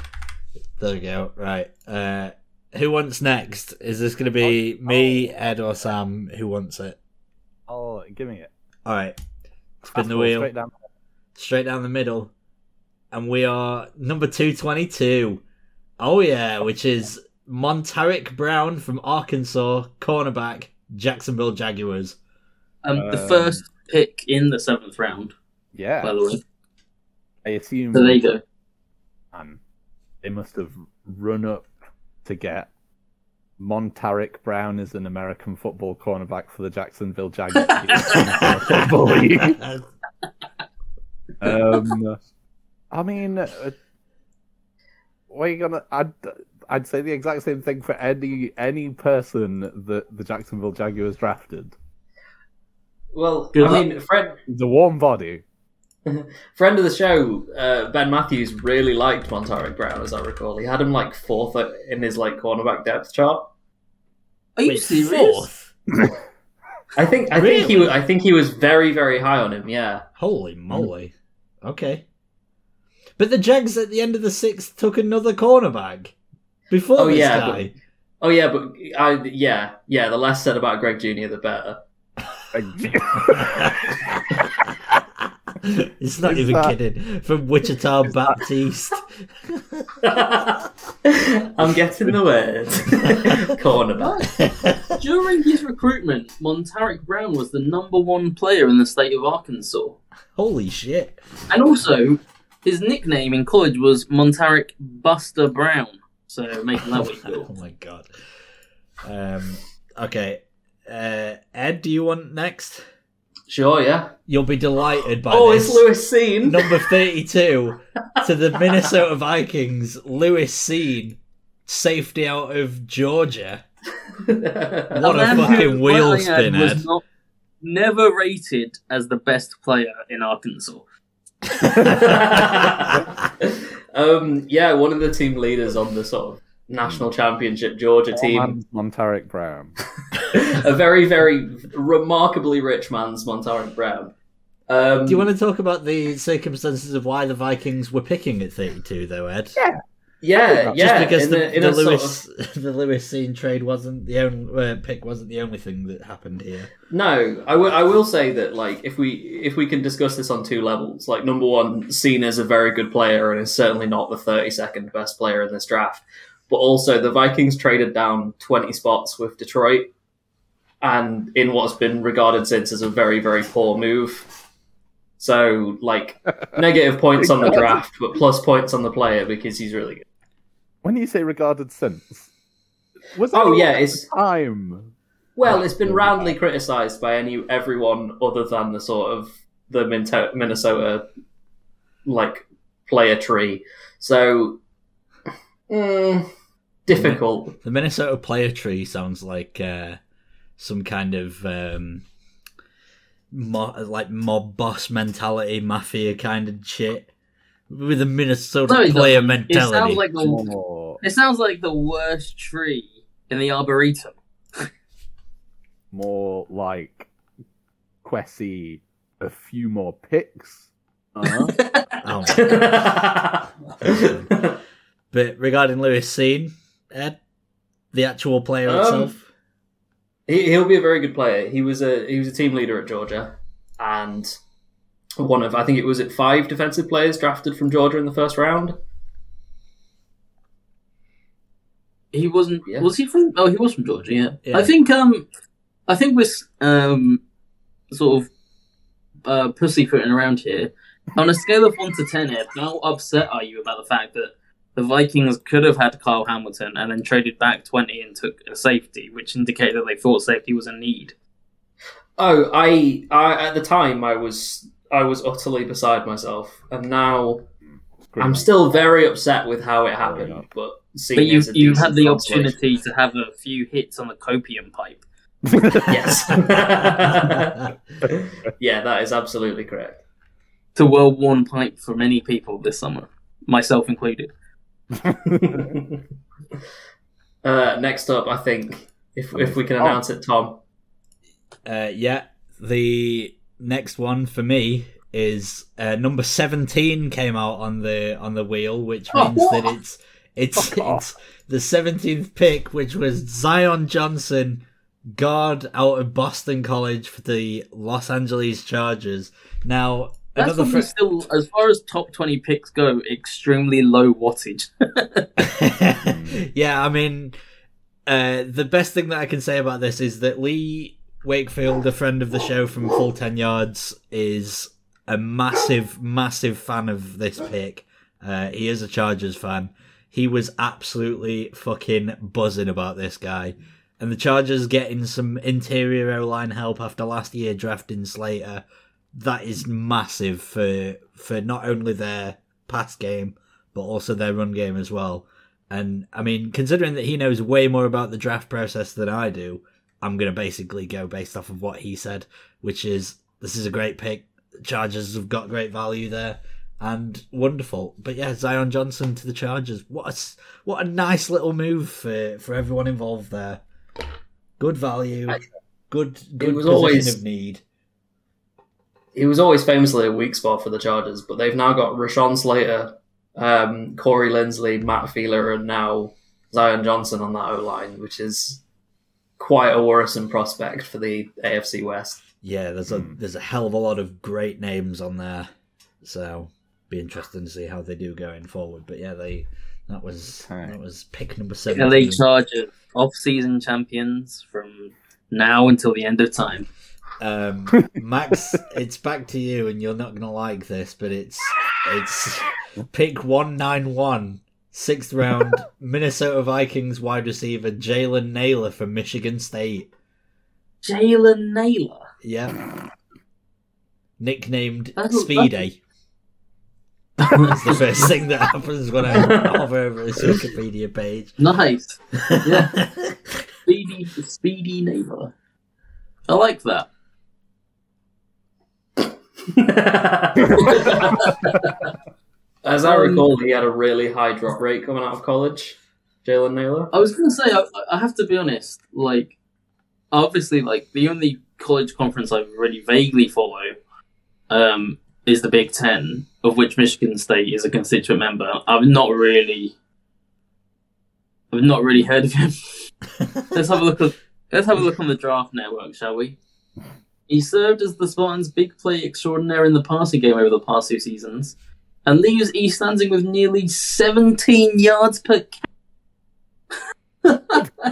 There we go. Right. Uh, who wants next? Is this going to be me, Ed, or Sam? Who wants it? Oh, give me it. All right. Spin the wheel. straight down. straight down the middle. And we are number 222. Oh, yeah, which is Montaric Brown from Arkansas, cornerback, Jacksonville Jaguars. Um, the Um, first pick in the seventh round, Yeah, by the way. I assume. So there you go. Man, they must have run up to get Montaric Brown as an American football cornerback for the Jacksonville Jaguars. Football League. um, I mean, uh, what are gonna? I'd I'd say the exact same thing for any any person that the Jacksonville Jaguars drafted. Well, I mean, friend The warm body. friend of the show, uh, Ben Matthews, really liked Montaric Brown, as I recall. He had him like fourth in his like cornerback depth chart. Are you Wait, serious? fourth? I think I think he was I think he was very very high on him. Yeah. Holy moly. Okay. But the Jags at the end of the sixth took another cornerback before Oh, this yeah, guy. Oh yeah, but I yeah yeah. The less said about Greg Jr. the better. it's not Is even that- kidding. From Ouachita Baptist. I'm getting the word. Cornerback. During his recruitment, Montaric Brown was the number one player in the state of Arkansas. Holy shit. And also, his nickname in college was Montaric Buster Brown. So making that what you Oh my god. Um, okay. Uh, Ed, do you want next? Sure, yeah. You'll be delighted by Oh, this. it's Lewis Cine. Number 32 to the Minnesota Vikings, Lewis Cine, safety out of Georgia. What a fucking wheel might I add, spin, was Ed. not never rated as the best player in Arkansas. um, yeah, one of the team leaders on the sort of national championship Georgia Poor team. man's Montaric Brown. a very, very remarkably rich man's Montaric Brown. Um, Do you want to talk about the circumstances of why the Vikings were picking at 32, though, Ed? Yeah, yeah. Just because in the, a, in the Lewis sort of, the Lewis Cine trade wasn't the only uh, pick wasn't the only thing that happened here. no, I will- say that like if we if we can discuss this on two levels, like number one, seen as a very good player and is certainly not the thirty second best player in this draft, but also the Vikings traded down twenty spots with Detroit, and in what's been regarded since as a very very poor move. So like negative points on the draft, but plus points on the player because he's really good. When you say regarded since, was Oh, yeah, it's- time. Well, it's been roundly criticised by any everyone other than the sort of the Minnesota like player tree. So mm, difficult. The Minnesota player tree sounds like uh, some kind of um, mo- like mob boss mentality, mafia kind of shit with a Minnesota No, player doesn't. It mentality. sounds like a, More, It sounds like the worst tree in the arboretum. More like Kwesi, a few more picks. Uh-huh. Oh my But regarding Lewis Cine, Ed, the actual player Um, itself, he, he'll be a very good player. He was a he was a team leader at Georgia, and one of I think it was it five defensive players drafted from Georgia in the first round. He wasn't. Yeah. Was he from? Oh, he was from Georgia. Yeah. Yeah. I think. Um, I think we're um, sort of uh, pussyfooting around here. On a scale of one to ten, Ed, how upset are you about the fact that the Vikings could have had Kyle Hamilton and then traded back twenty and took a safety, which indicated that they thought safety was a need. Oh, I, I at the time I was I was utterly beside myself, and now I'm still very upset with how it happened. yeah. But But you seeing as you had the opportunity to have a few hits on the copium pipe. Yes. yeah, that is absolutely correct. It's a well-worn pipe for many people this summer, myself included. uh, next up, I think if if we can Oh. announce it, Tom. uh, yeah, the next one for me is uh, number seventeen came out on the on the wheel, which Oh, means what? that it's it's it's the seventeenth pick, which was Zion Johnson, guard out of Boston College for the Los Angeles Chargers. Now That's another fr- still, as far as top twenty picks go, extremely low wattage. yeah, I mean, uh, the best thing that I can say about this is that Lee Wakefield, a friend of the show from Full 10 Yards, is a massive, massive fan of this pick. Uh, he is a Chargers fan. He was absolutely fucking buzzing about this guy. And the Chargers getting some interior O line help after last year drafting Slater. That is massive for for not only their pass game, but also their run game as well. And I mean, considering that he knows way more about the draft process than I do, I'm going to basically go based off of what he said, which is this is a great pick. Chargers have got great value there and wonderful. But yeah, Zion Johnson to the Chargers. What a, what a nice little move for, for everyone involved there. Good value, good good was position always- of need. He was always famously a weak spot for the Chargers, but they've now got Rashawn Slater, um, Corey Linsley, Matt Feiler, and now Zion Johnson on that O line, which is quite a worrisome prospect for the AFC West. Yeah, there's a Hmm. there's a hell of a lot of great names on there, so be interesting to see how they do going forward. But yeah, they that was Okay. that was pick number seven. LA seven. Chargers, off-season champions from now until the end of time. Um, Max, it's back to you, and you're not gonna like this, but it's it's pick one nine one. Sixth round, Minnesota Vikings wide receiver Jalen Nailor from Michigan State. Jalen Nailor. Yeah. Nicknamed Speedy. That's the first thing that happens when I hover over his Wikipedia page. Nice. Yeah. Speedy, Speedy Nailor. I like that. As I Um, recall, he had a really high drop rate coming out of college. Jalen Nailor. I was gonna say, I, I have to be honest. Like, obviously, like the only college conference I really vaguely follow um, is the Big Ten, of which Michigan State is a constituent member. I've not really, I've not really heard of him. let's have a look. At, let's have a look on the draft network, shall we? He served as the Spartans' big play extraordinaire in the passing game over the past two seasons, and leaves East Lansing with nearly 17 yards per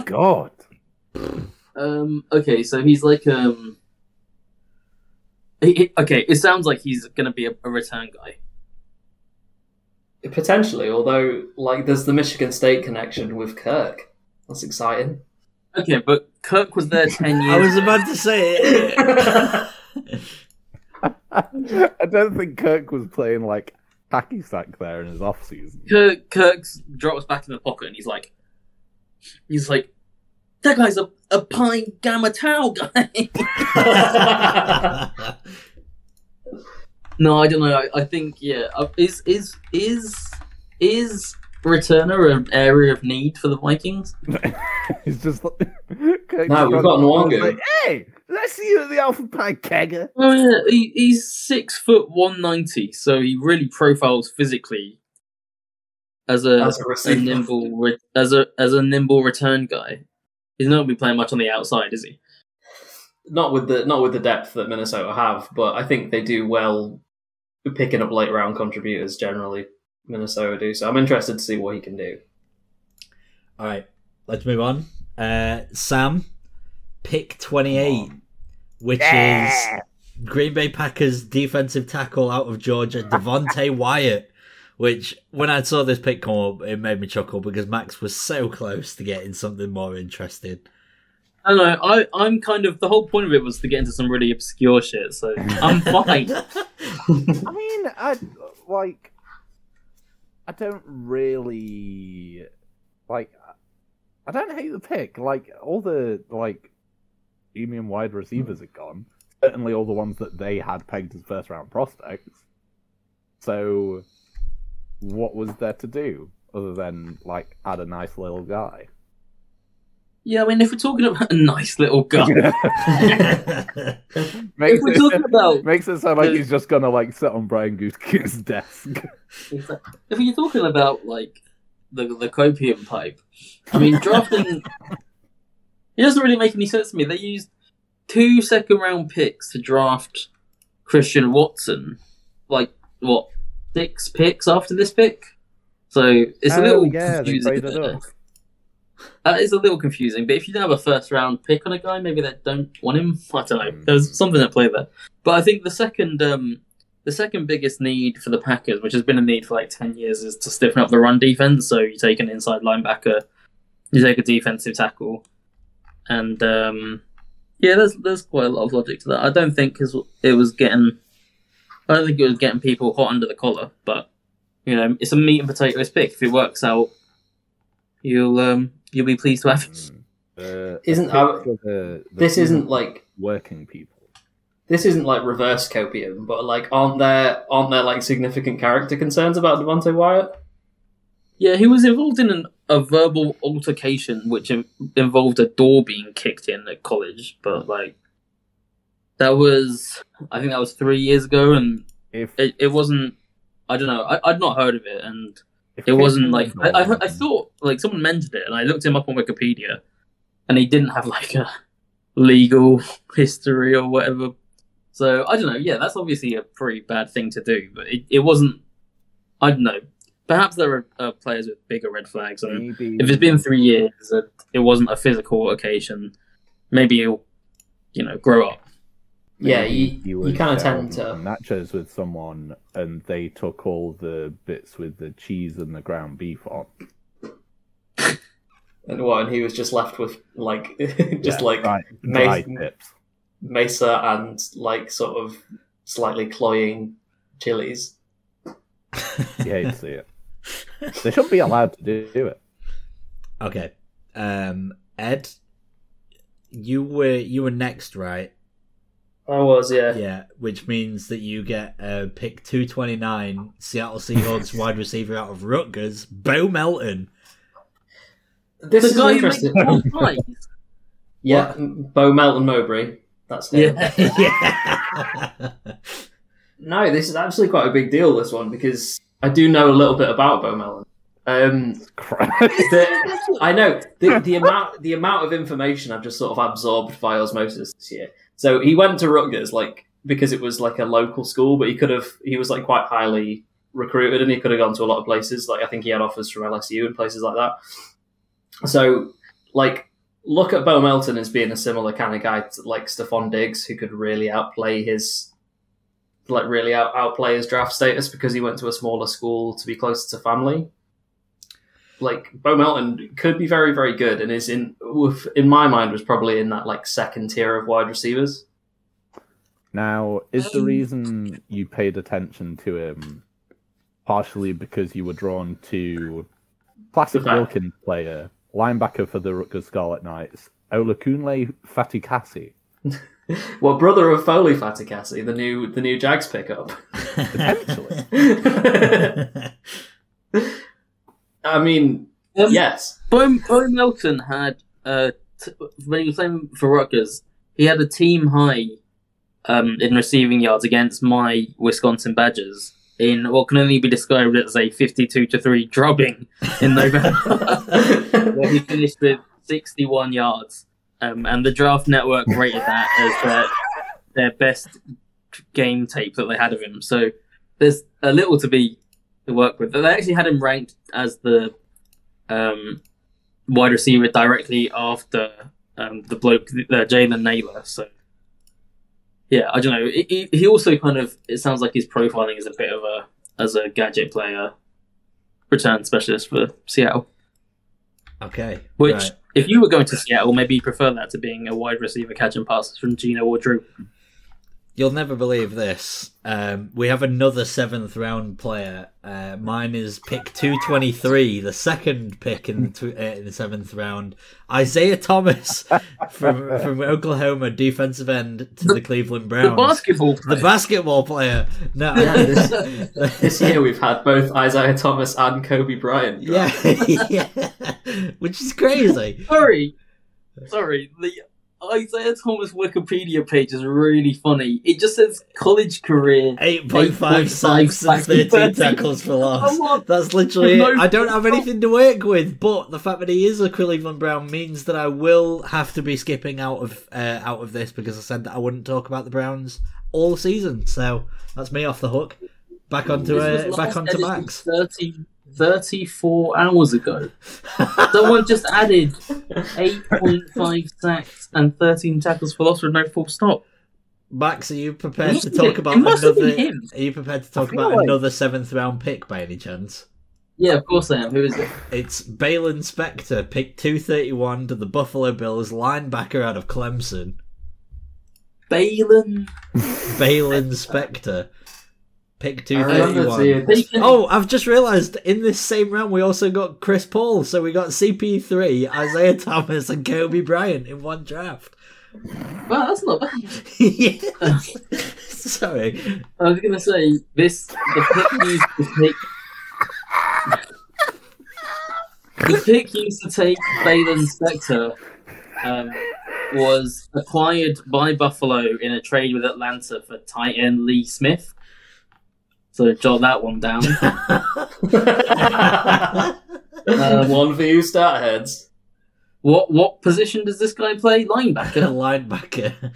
God. Um. Okay, so he's like um. he- he- okay, it sounds like he's gonna be a, a return guy. Potentially, although like there's the Michigan State connection with Kirk. That's exciting. Okay, but Kirk was there ten years. I was about to say it. I don't think Kirk was playing like hacky sack there in his off season. Kirk Kirk's drops back in the pocket and he's like, he's like, that guy's a a pine gamma tau guy. no, I don't know. I, I think yeah. Uh, is is is is returner an area of need for the Vikings? He's just like, No, we've got Nwangwu. Like, hey, let's see you at the Alpha Pi kegger. Oh yeah, he, he's six foot one ninety, so he really profiles physically as a, As a a nimble re- as a as a nimble return guy. He's not gonna be playing much on the outside, is he? not with the not with the depth that Minnesota have, but I think they do well picking up late round contributors generally. Minnesota do so. I'm interested to see what he can do. All right, let's move on. Uh, Sam, pick 28, which is Green Bay Packers defensive tackle out of Georgia, Devonte Wyatt. Which, when I saw this pick come up, it made me chuckle because Max was so close to getting something more interesting. I don't know. I I'm kind of the whole point of it was to get into some really obscure shit, so I'm fine. I mean, I like. I don't really like. I don't hate the pick. Like all the like premium wide receivers hmm. are gone. Certainly, all the ones that they had pegged as first round prospects. So, what was there to do other than like add a nice little guy? Yeah, I mean, if we're talking about a nice little guy, Makes if we're it, talking about makes it sound like he's just gonna like sit on Brian Goose's desk. if you're talking about like the the copium pipe, I mean, drafting it doesn't really make any sense to me. They used two second round picks to draft Christian Watson, like what six picks after this pick. So it's a Oh, little yeah, confusing. That is a little confusing, but if you don't have a first round pick on a guy, maybe they don't want him. I don't know. Mm. There's something at play there. But I think the second, um, the second biggest need for the Packers, which has been a need for like ten years, is to stiffen up the run defense. So you take an inside linebacker, you take a defensive tackle, and um, yeah, there's there's quite a lot of logic to that. I don't think it was getting, I don't think it was getting people hot under the collar, but you know, it's a meat and potatoes pick. If it works out, you'll um, you'll be pleased to have. Mm. Uh, Isn't- a pick uh, for the- the This isn't like working people. this isn't like reverse copium, but like aren't there aren't there like significant character concerns about Devonte Wyatt? Yeah, he was involved in an, a verbal altercation which in, involved a door being kicked in at college, but like that was I think that was three years ago, and If it, it wasn't. I don't know. I, I'd not heard of it, and if it wasn't like I, I, I thought like someone mentioned it, and I looked him up on Wikipedia, and he didn't have like a legal history or whatever. So I don't know. Yeah, that's obviously a pretty bad thing to do, but it, it wasn't. I don't know. Perhaps there are uh, players with bigger red flags, and maybe if it's been three years and it wasn't a physical occasion, maybe he'll, you know, grow up. Yeah, maybe you, he you kind of tend to. nachos with someone, and they took all the bits with the cheese and the ground beef on. And what? And he was just left with like just Yeah, like dry, dry tips. mesa and like sort of slightly cloying chilies. You hate to see it. They shouldn't be allowed to do, do it. Okay. Um, Ed, you were you were next, right? I was, yeah. Yeah, which means that you get uh, pick two twenty nine, Seattle Seahawks wide receiver out of Rutgers, Bo Melton. This the is guy who makes interesting. pork pies. yeah, Bo Melton Mowbray. That's it. Yeah. yeah. No, this is actually quite a big deal. This one because I do know a little bit about Bo Melton. Um, the, I know the, the amount the amount of information I've just sort of absorbed by osmosis this year. So he went to Rutgers like because it was like a local school, but he could have he was like quite highly recruited and he could have gone to a lot of places. Like I think he had offers from LSU and places like that. So like look at Bo Melton as being a similar kind of guy to like Stefon Diggs who could really outplay his like really out, outplay his draft status because he went to a smaller school to be closer to family like Bo Melton could be very, very good, and is in in my mind was probably in that like second tier of wide receivers. Now, is the Um, reason you paid attention to him partially because you were drawn to classic The Wilkins player, linebacker for the Rutgers Scarlet Knights, Olakunle Fatukasi? Well, brother of Foley Fatukasi, the new the new Jags pickup. Potentially. I mean, Um, yes. Bo, Bo Melton had uh, t- when he was playing for Rutgers, he had a team high um, in receiving yards against my Wisconsin Badgers in what can only be described as a fifty-two to three drubbing in November, where he finished with sixty-one yards, um, and the Draft Network rated that as their their best game tape that they had of him. So there's a little to be to work with. They actually had him ranked as the um, wide receiver directly after um, the bloke, uh, Jalen Nailor. So, yeah, I don't know. He- He, also kind of, it sounds like his profiling is a bit of a, as a gadget player, return specialist for Seattle. Okay. Which, right. if you were going to Seattle, maybe you prefer that to being a wide receiver catching passes from Geno or Drew. You'll never believe this. Um, we have another seventh round player. Uh, mine is pick two twenty three, the second pick in the tw- uh, in the seventh round. Isaiah Thomas from from Oklahoma, defensive end to the, Cleveland The Browns. basketball The basketball player. No, Yeah, this, this year we've had both Isaiah Thomas and Kobe Bryant. yeah, yeah, which is crazy. Sorry, sorry. The Isaiah Thomas Wikipedia page is really funny. It just says college career. Eight point five sacks and sacks thirteen 13 tackles for loss. That's literally No it. I don't have anything to work with, but the fact that he is a Cleveland Brown means that I will have to be skipping out of uh, out of this because I said that I wouldn't talk about the Browns all season. So that's me off the hook. Back onto uh, back onto Max. 30, 34 hours ago. Someone just added 8.5 sacks and 13 tackles for loss with no full stop. Max, are you prepared to talk about it must have another? Are you prepared to talk about like- another seventh round pick by any chance? Yeah, of course I am. Who is it? It's Baylon Spector, pick two thirty one to the Buffalo Bills, linebacker out of Clemson. Baylon. Baylon Spector, pick two I thirty remember one. seeing this. Taken- Oh, I've just realised in this same round we also got Chris Paul, so we got CP3, Isaiah Thomas, and Kobe Bryant in one draft. Wow, that's not bad. yeah. Sorry. I was gonna say this. The pick used to take. The pick used to take Baylon Spector um, was acquired by Buffalo in a trade with Atlanta for tight end Lee Smith. So jot that one down. Um, One for you, start heads. what what position does this guy play? Linebacker. Linebacker.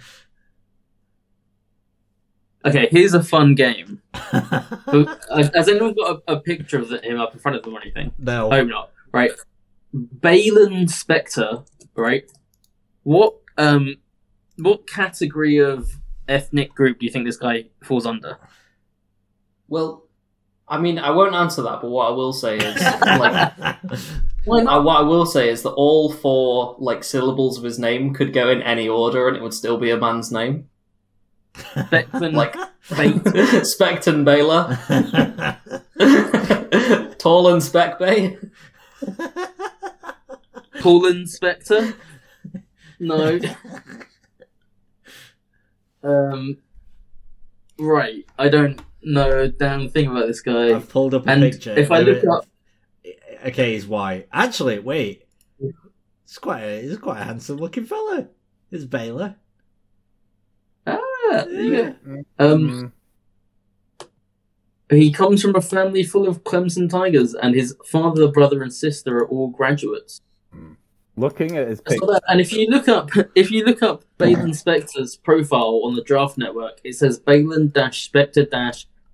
Okay, here's a fun game. Has anyone got a, a picture of him up in front of them or anything? no. I hope not. Right. Baylon Spector, right? What um what category of ethnic group do you think this guy falls under? Well, I mean, I won't answer that, but what I will say is, like, Why I, what I will say is that all four like syllables of his name could go in any order, and it would still be a man's name. Specton, Like Bait. Specton Baylor, Tall and Spec Bay. Paulin Spector? No. Um Right. I don't know a damn thing about this guy. I've pulled up a And picture. if I There look it- up Okay, he's white. Actually, wait. He's quite a, he's quite a handsome looking fella. It's Baylor. Ah, there you go. Mm. Um He comes from a family full of Clemson Tigers, and his father, brother, and sister are all graduates. Looking at his picture. And if you look up, if you look up Baylon Spector's profile on the Draft Network, it says Baylon dash Spector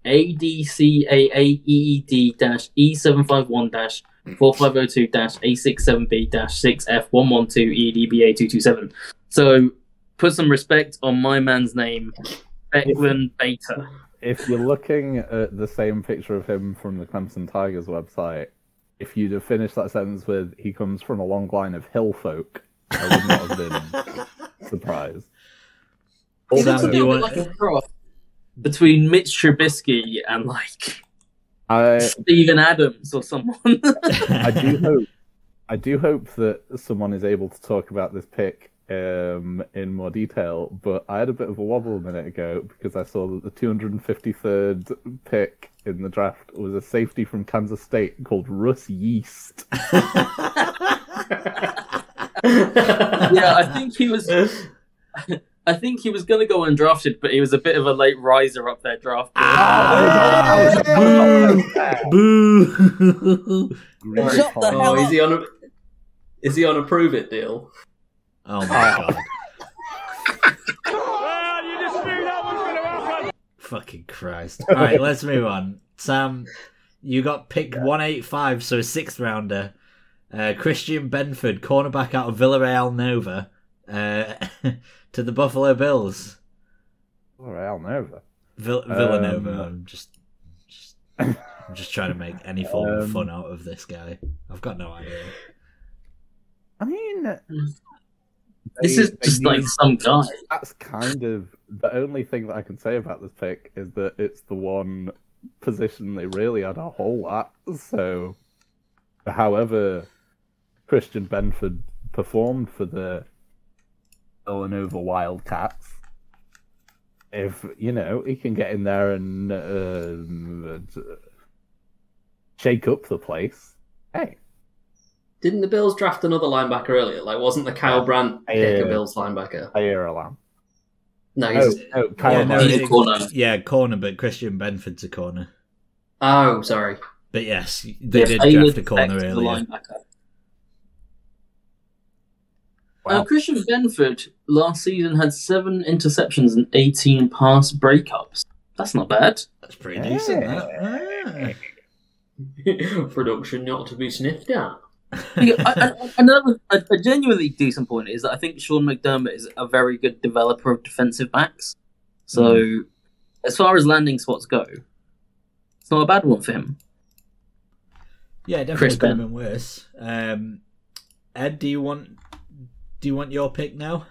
dash ADCAAEED dash E751 dash 4502 dash A67B dash 6F112 EDBA 227. So put some respect on my man's name, Becklin Beta. if you're looking at the same picture of him from the Clemson Tigers website, if you'd have finished that sentence with "he comes from a long line of hill folk," I would not have been surprised. He looks a little bit like a cross between Mitch Trubisky and like I Steven Adams or someone. I do hope I do hope that someone is able to talk about this pick um, in more detail. But I had a bit of a wobble a minute ago because I saw that the 253rd pick in the draft was a safety from Kansas State called Russ Yeast. yeah, I think he was. I think he was going to go undrafted, but he was a bit of a late riser up there draft. Ah, boo! boo! Shut the hell oh, is he on a is he on a prove it deal? Oh my god. Fucking Christ. Alright, let's move on. Sam, you got pick 185, so a sixth rounder. Uh, Christian Benford, cornerback out of Villarreal Nova, uh, to the Buffalo Bills. All right, I'll Nova. Vill- Villanova. Um, I'm just, just, I'm just trying to make any form of Um, fun out of this guy. I've got no idea. I mean, This they- is just like some guy. that's kind of the only thing that I can say about this pick is that it's the one position they really had a hole at. So, however, Christian Benford performed for the Villanova Wildcats, if you know he can get in there and uh, shake up the place, hey, Didn't the Bills draft another linebacker earlier? Like, wasn't the Kyle Brandt pick a Yeah. Bills linebacker? I hear a lamb. No, Oh, he's. oh, Kyle Yeah, no, He's a corner. yeah, corner, but Christian Benford's a corner. Oh, sorry. But yes, they Yeah, did draft a corner back to the earlier. linebacker. Wow. Uh, Christian Benford last season had seven interceptions and 18 pass breakups. That's not bad. That's pretty decent. That. Ah. Production not to be sniffed at. I- I- Another a, a genuinely decent point is that I think Sean McDermott is a very good developer of defensive backs. So, as far as landing spots go, it's not a bad one for him. Yeah, definitely Chris could have Ben. been worse. Um, Ed, do you want do you want your pick now?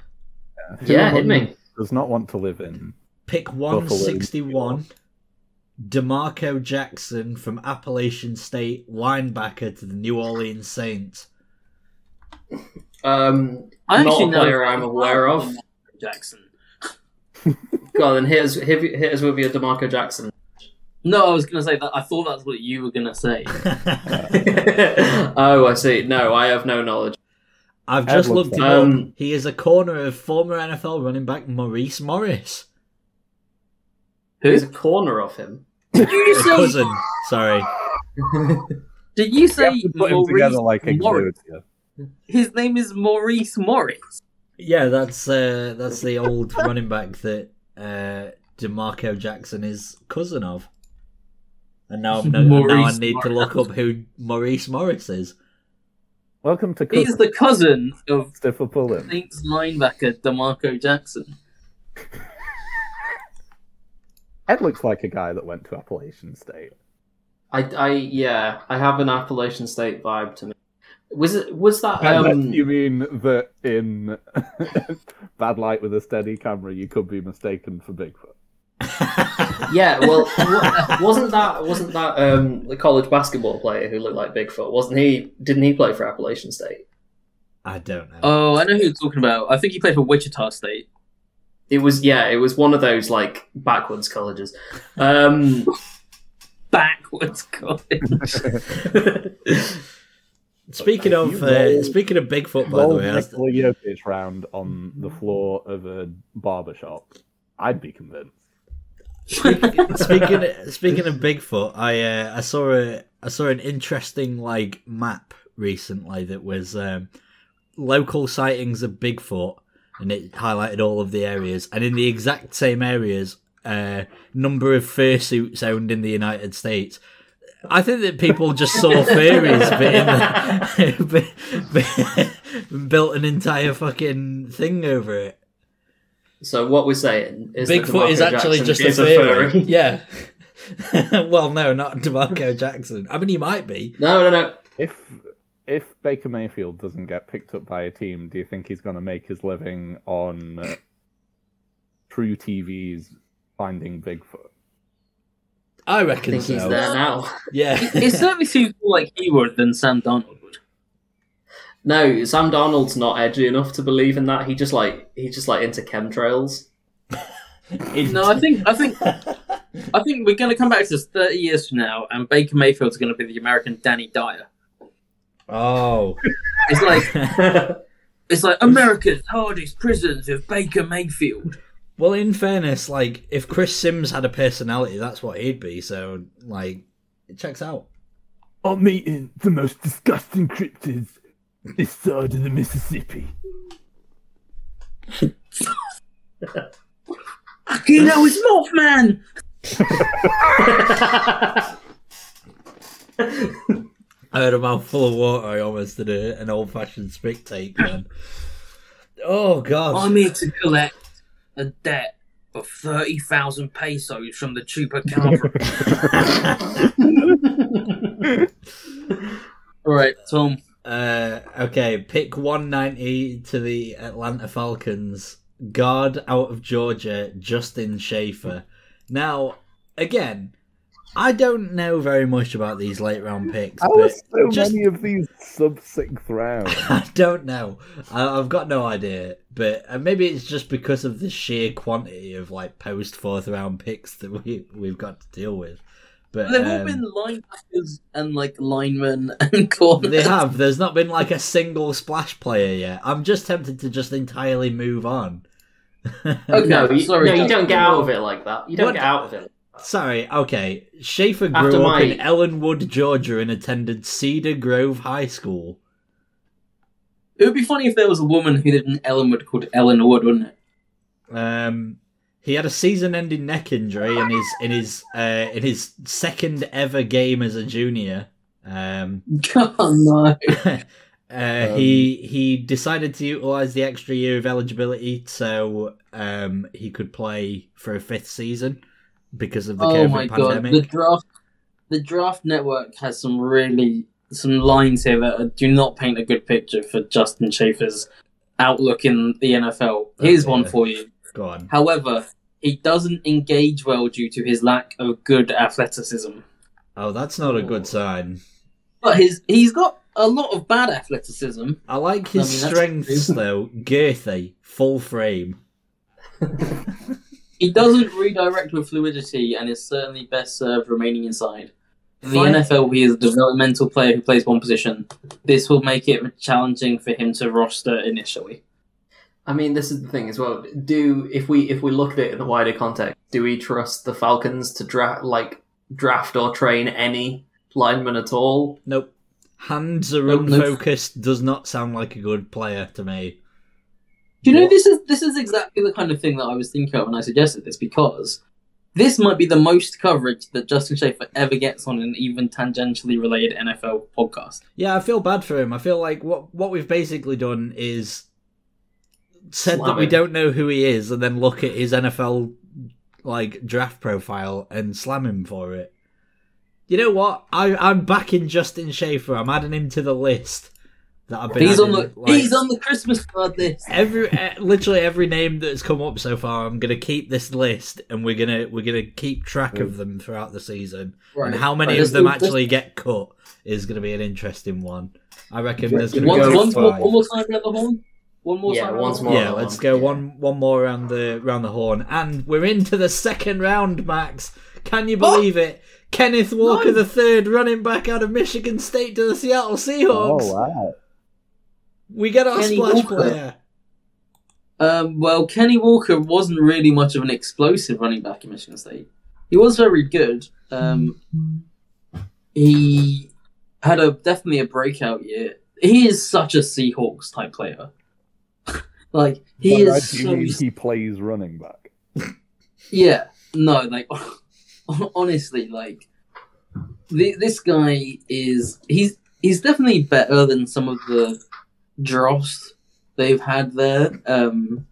Yeah, hit me. Does not want to live in. Pick one sixty one. D'Marco Jackson from Appalachian State, linebacker to the New Orleans Saints. Um, I not actually a player I'm aware of. Jackson. Go on, then hit us, hit, hit us with your D'Marco Jackson. No, I was going to say that. I thought that's what you were going to say. oh, I see. No, I have no knowledge. I've Ed just looked him like- up. Um, He is a corner of former NFL running back Maurice Morris. Who's a corner of him. Did you say? cousin. Sorry. Did you say You have to put him together like Morris? Exodia. His name is Maurice Morris. Yeah, that's uh, that's the old running back that uh, D'Marco Jackson is cousin of. And now, I'm no, now I Maurice need to look up who Maurice Morris is. Welcome to He's the cousin of Stiffer Pullen. Saints linebacker D'Marco Jackson. Ed looks like a guy that went to Appalachian State. I, I, yeah, I have an Appalachian State vibe to me. Was it? Was that? Um, you mean that in Bad Light with a steady camera, you could be mistaken for Bigfoot. Yeah. Well, wasn't that? Wasn't that um, the college basketball player who looked like Bigfoot? Wasn't he? Didn't he play for Appalachian State? I don't know. Oh, I know who you're talking about. I think he played for Wichita State. It was. Yeah, it was one of those like backwards colleges. Um, Backwards college. speaking of you uh, speaking of Bigfoot, by the Roll way, Nikola Jokic round on the floor of a barber shop. I'd be convinced. speaking speaking of Bigfoot, I uh, I saw a I saw an interesting like map recently that was um, local sightings of Bigfoot, and it highlighted all of the areas, and in the exact same areas, uh, number of fursuits owned in the United States. I think that people just saw fairies, but, in the, but- but built an entire fucking thing over it. So what we're saying is Bigfoot is actually Jackson just a is fairy. Yeah. well, no, not D'Marco Jackson. I mean, he might be. No, no, no. If if Baker Mayfield doesn't get picked up by a team, do you think he's going to make his living on uh, True TV's Finding Bigfoot? I I reckon think so. he's there now. Yeah. it certainly seems more like he would than Sam Darnold would. No, Sam Darnold's not edgy enough to believe in that. He just like he's just like into chemtrails. No, I think I think I think we're going to come back to this 30 years from now, and Baker Mayfield's going to be the American Danny Dyer. Oh, It's like it's like America's hardest prisons with Baker Mayfield. well. In fairness, like if Chris Sims had a personality, that's what he'd be. So, like, it checks out. I'm eating the most disgusting cryptids this side of the Mississippi. You know, it's Mothman. I had a mouthful of water. I almost did a, an old fashioned spit take. Then. Oh God. I'm here to collect a debt of thirty thousand pesos from the chupacabra. All right, Tom. Uh, okay, pick 190 to the Atlanta Falcons. Guard out of Georgia, Justin Shaffer. Now, again, I don't know very much about these late round picks, How are so just- many of these sub sixth round? I don't know. I, I've got no idea, but uh, maybe it's just because of the sheer quantity of like post fourth round picks that we we've got to deal with. But They've all um, been linebackers and like linemen and corners. They have. There's not been like a single splash player yet. I'm just tempted to just entirely move on. Okay, no, you, sorry, no, you Doug. don't get out of it like that. You don't What? get out of it. Sorry, okay. Shaffer grew After up my- in Ellenwood, Georgia, and attended Cedar Grove High School. It would be funny if there was a woman who lived in Ellenwood called Ellen Wood, wouldn't it? Um, he had a season-ending neck injury in his in his uh, in his second ever game as a junior. Um, Oh no. uh, he he decided to utilize the extra year of eligibility so um, he could play for a fifth season because of the oh COVID my god, pandemic. the draft, the draft network has some really some lines here that do not paint a good picture for Justin Shaffer's outlook in the NFL. Here's Oh, one dear. for you. Go on. However, he doesn't engage well due to his lack of good athleticism. Oh, that's not a good sign. But his he's got a lot of bad athleticism. I like his I mean, strengths though. Girthy, full frame. He doesn't redirect with fluidity and is certainly best served remaining inside. In the. NFL, he is a developmental player who plays one position. This will make it challenging for him to roster initially. I mean, this is the thing as well. Do if we if we look at it in the wider context, do we trust the Falcons to draft like draft or train any lineman at all? Nope. Hands are Nope, nope. unfocused does not sound like a good player to me. Do you know What? this is this is exactly the kind of thing that I was thinking of when I suggested this because this might be the most coverage that Justin Shaffer ever gets on an even tangentially related NFL podcast. Yeah, I feel bad for him. I feel like what what we've basically done is said that we don't know who he is, and then look at his NFL like draft profile and slam him for it. You know what? I I'm backing Justin Shaffer. I'm adding him to the list that I've been. He's on the like, he's on the Christmas card list. every eh, literally every name that's come up so far. I'm gonna keep this list, and we're gonna we're gonna keep track of them throughout the season. Right. And how many Right, of them actually get cut is going to be an interesting one. I reckon there's going to Once, go once more, one time the. One more Yeah, time. once more. horn? yeah, let's go one one more around the round the horn, and we're into the second round, Max. Can you believe it? Kenneth Walker the third, running back out of Michigan State to the Seattle Seahawks. Oh wow! We get our Kenny splash Walker. player. Um, well, Kenny Walker wasn't really much of an explosive running back in Michigan State. He was very good. Um, he had a definitely a breakout year. He is such a Seahawks type player. Like he By is so he plays running back? Yeah, no, like honestly, like the, this guy is he's he's definitely better than some of the dross they've had there. Um,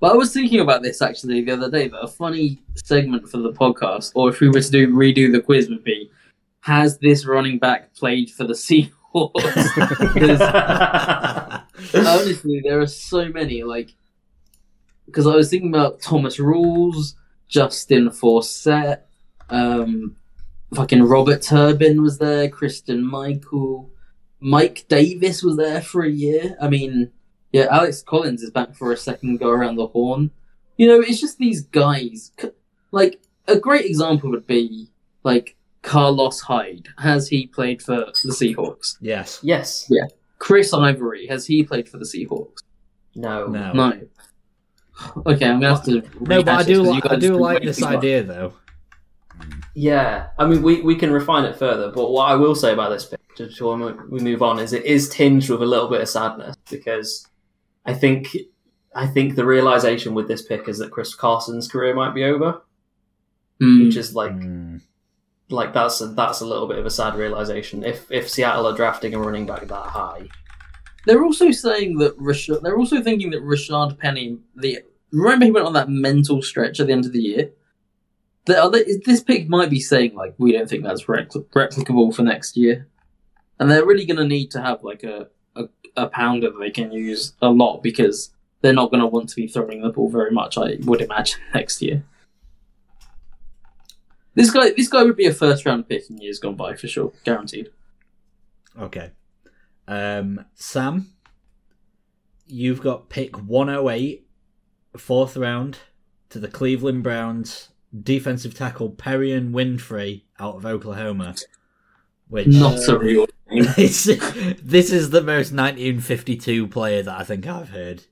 but I was thinking about this actually the other day. That a funny segment for the podcast, or if we were to do redo the quiz, would be: Has this running back played for the Seahawks? honestly, there are so many. Like, because I was thinking about Thomas Rawls, Justin Forsett, um, fucking Robert Turbin was there, Christine Michael, Mike Davis was there for a year. I mean, yeah, Alex Collins is back for a second go around the horn. You know, it's just these guys. Like, a great example would be like Carlos Hyde. Has he played for the Seahawks? Yes. Yes. Yeah. Chris Ivory. Has he played for the Seahawks? No. No. No. Okay, I'm gonna have to. No, but I do. Li- I do like this as idea though. Yeah, I mean, we, we can refine it further, but what I will say about this pick, just before we move on, is it is tinged with a little bit of sadness because I think I think the realization with this pick is that Chris Carson's career might be over, Hmm. which is like Mm. Like that's a, that's a little bit of a sad realization. If if Seattle are drafting a running back that high, They're also saying that Rashad. They're also thinking that Rashad Penny. The remember he went on that mental stretch at the end of the year. The other, this pick might be saying like we don't think that's repl- replicable for next year, and they're really going to need to have like a, a a pounder that they can use a lot because they're not going to want to be throwing the ball very much. I would imagine next year. This guy, this guy would be a first round pick in years gone by for sure, guaranteed. Okay. Um, Sam, you've got pick 108, fourth round, to the Cleveland Browns, defensive tackle Perrion Winfrey out of Oklahoma. Which Not a real. this is the most 1952 player that I think I've heard.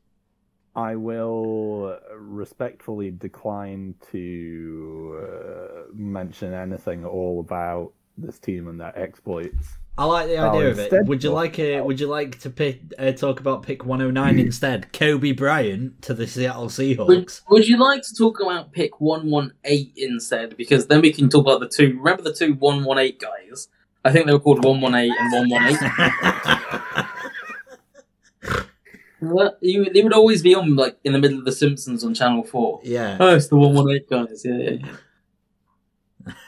I will respectfully decline to uh, mention anything at all about this team and their exploits. I like the Oh, idea of it. Would you like uh, Would you like to pick, uh, talk about pick 109 instead? Coby Bryant to the Seattle Would, Seahawks. would you like to talk about pick 118 instead? Because then we can talk about the two. Remember the two 118 guys? I think they were called 118 and 118. Well, you, they would always be on, like, in the middle of The Simpsons on Channel 4. yeah. Oh, it's the 118 guys. Yeah, yeah, yeah.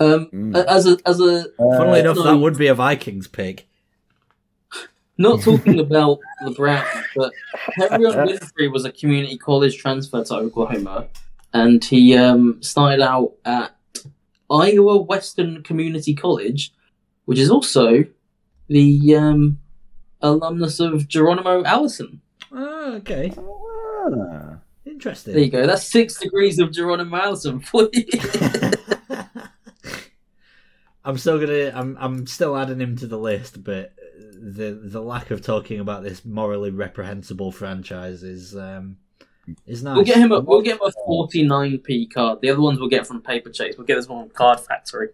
Um, Mm. as a, as a, Funnily enough, no. that would be a Vikings pick. not talking about the Browns, but Perrion Winfrey was a community college transfer to Oklahoma, and he um, started out at Iowa Western Community College, which is also the um, alumnus of Geronimo Allison. Oh, okay. Ah. Interesting. There you go. That's six degrees of Geronimo Allison for you. I'm still gonna. I'm. I'm still adding him to the list, but the the lack of talking about this morally reprehensible franchise is um is nice. We'll get him a we'll get him a forty nine p card. The other ones we'll get from Paper Chase. We'll get this one from Card Factory.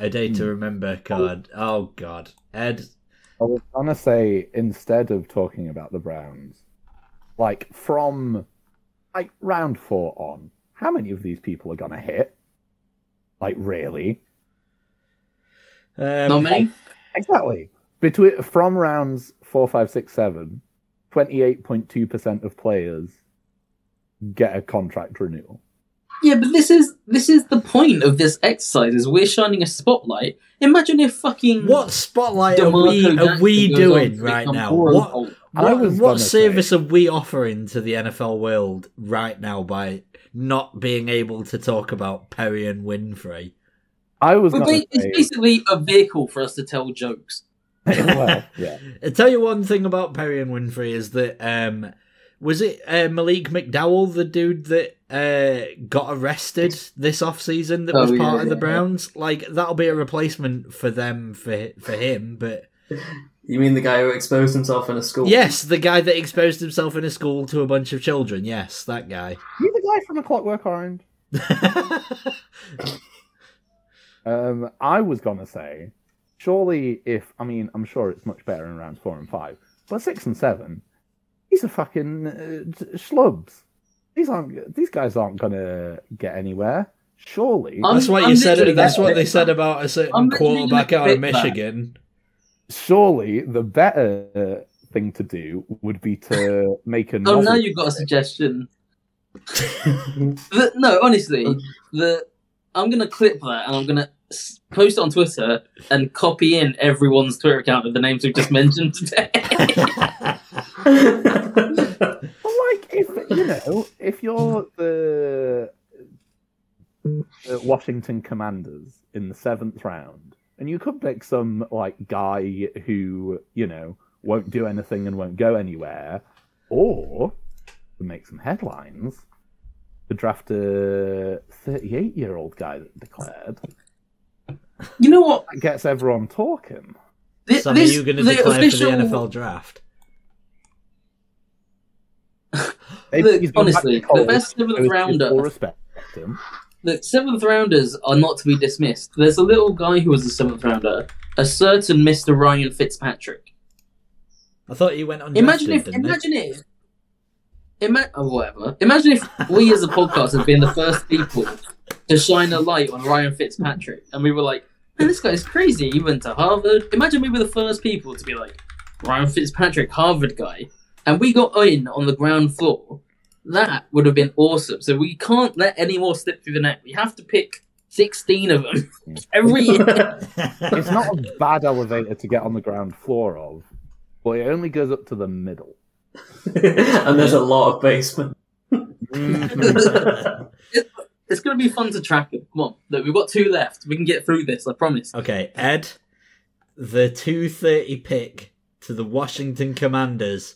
a day to remember card. Oh God, Ed. I was gonna say instead of talking about the Browns, like from like round four on, how many of these people are gonna hit? Like really? Um, Not many. Exactly. Between from rounds four, five, six, seven, 28.2 percent of players get a contract renewal. Yeah, but this is this is the point of this exercise. Is we're shining a spotlight. Imagine if fucking What spotlight are we are we Jackson goes on doing right now? Pro What what, what service say- are we offering to the NFL world right now by not being able to talk about Perrion Winfrey? I was But gonna it's say, basically a vehicle for us to tell jokes. well, yeah. I tell you one thing about Perrion Winfrey is that um, was it uh, Malik McDowell, the dude that uh, got arrested this off season that Oh, was yeah, part of the yeah. Browns? Like that'll be a replacement for them for for him, but. you mean the guy who exposed himself in a school? Yes, the guy that exposed himself in a school to a bunch of children. Yes, that guy. You the guy from A Clockwork Orange? Um, I was gonna say, surely if I mean, I'm sure it's much better in rounds four and five, but six and seven, these are fucking uh, schlubs. These aren't. These guys aren't gonna get anywhere. Surely, I'm- that's what I'm you said. That's what they said about a I'm certain literally quarterback out of pick that. Michigan. surely the better thing to do would be to make a. Oh, now you've got a suggestion. The- no, honestly, the I'm gonna clip that and I'm gonna post it on Twitter and copy in everyone's Twitter account of the names we've just mentioned today. But like, if you know, if you're the, the Washington Commanders in the seventh round, and you could pick some like guy who you know won't do anything and won't go anywhere, or to make some headlines, to draft a 38 year old guy that declared. You know what? That gets everyone talking. Thi- Sam, this- are you going to the declare official- for the NFL draft? Look, he's gone back honestly, the best seventh so it's rounder- respect him. The seventh rounders are not to be dismissed. There's a little guy who was a seventh rounder, a certain Mr. Ryan Fitzpatrick. I thought he went on. Imagine if, didn't he? imagine if, ima- oh, whatever. Imagine if we as a podcast had been the first people to shine a light on Ryan Fitzpatrick, and we were like, "Man, this guy's crazy. He went to Harvard." Imagine we were the first people to be like, "Ryan Fitzpatrick, Harvard guy," and we got in on the ground floor. That would have been awesome. So we can't let any more slip through the net. We have to pick sixteen of them every year. It's not a bad elevator to get on the ground floor of, but it only goes up to the middle. and there's a lot of basement. Mm-hmm. It's going to be fun to track them. Come on, look, we've got two left. We can get through this. I promise. okay, Ed, the two thirty pick to the Washington Commanders,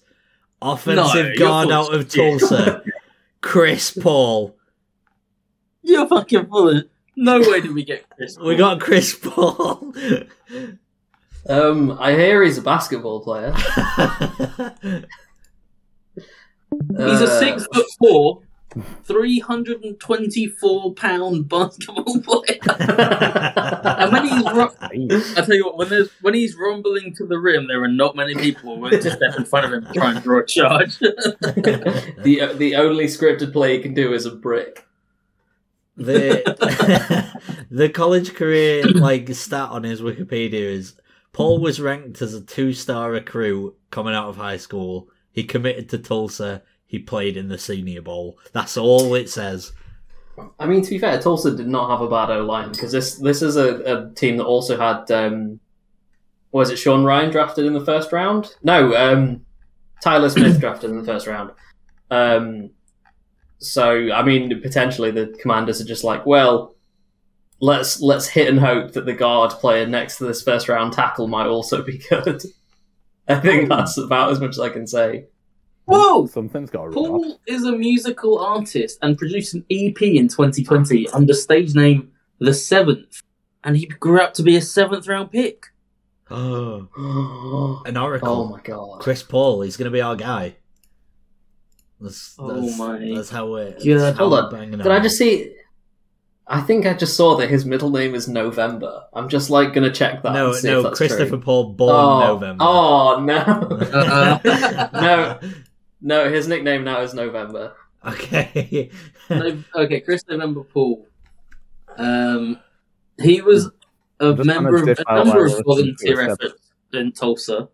offensive No, guard out of. Tulsa, Chris Paul. You're fucking full of. No way did we get Chris. Paul. We got Chris Paul. Um, I hear he's a basketball player. He's a Uh, six foot four, three hundred and twenty four pound basketball player. and when he's ru- I tell you what, when there's when he's rumbling to the rim, there are not many people willing to step in front of him to try and draw a charge. the the only scripted play he can do is a brick. the the college career like stat on his Wikipedia is Paul was ranked as a two star recruit coming out of high school. He committed to Tulsa. He played in the Senior Bowl. That's all it says. I mean, to be fair, Tulsa did not have a bad O line because this this is a, a team that also had um, was it Sean Ryan drafted in the first round? No, um, Tyler Smith drafted in the first round. Um, so I mean, potentially the Commanders are just like, well, let's let's hit and hope that the guard player next to this first round tackle might also be good. I think that's about as much as I can say. Whoa! Something's got to rub. Paul is a musical artist and produced an EP in 2020 under stage name The Seventh, and he grew up to be a seventh round pick. Oh, oh an oracle. Oh my god! Chris Paul. He's going to be our guy. That's, Oh my that's how we're. That's how Hold we're on. banging Did I just see? I think I just saw that his middle name is November. I'm just like gonna check that. No, and see if no. that's Christopher true. Paul, born oh, November. Oh no, Uh, no, no. His nickname now is November. Okay. No- okay, Chris November Paul. Um, he was a Just member of of a number of we're listening to volunteer efforts in Tulsa,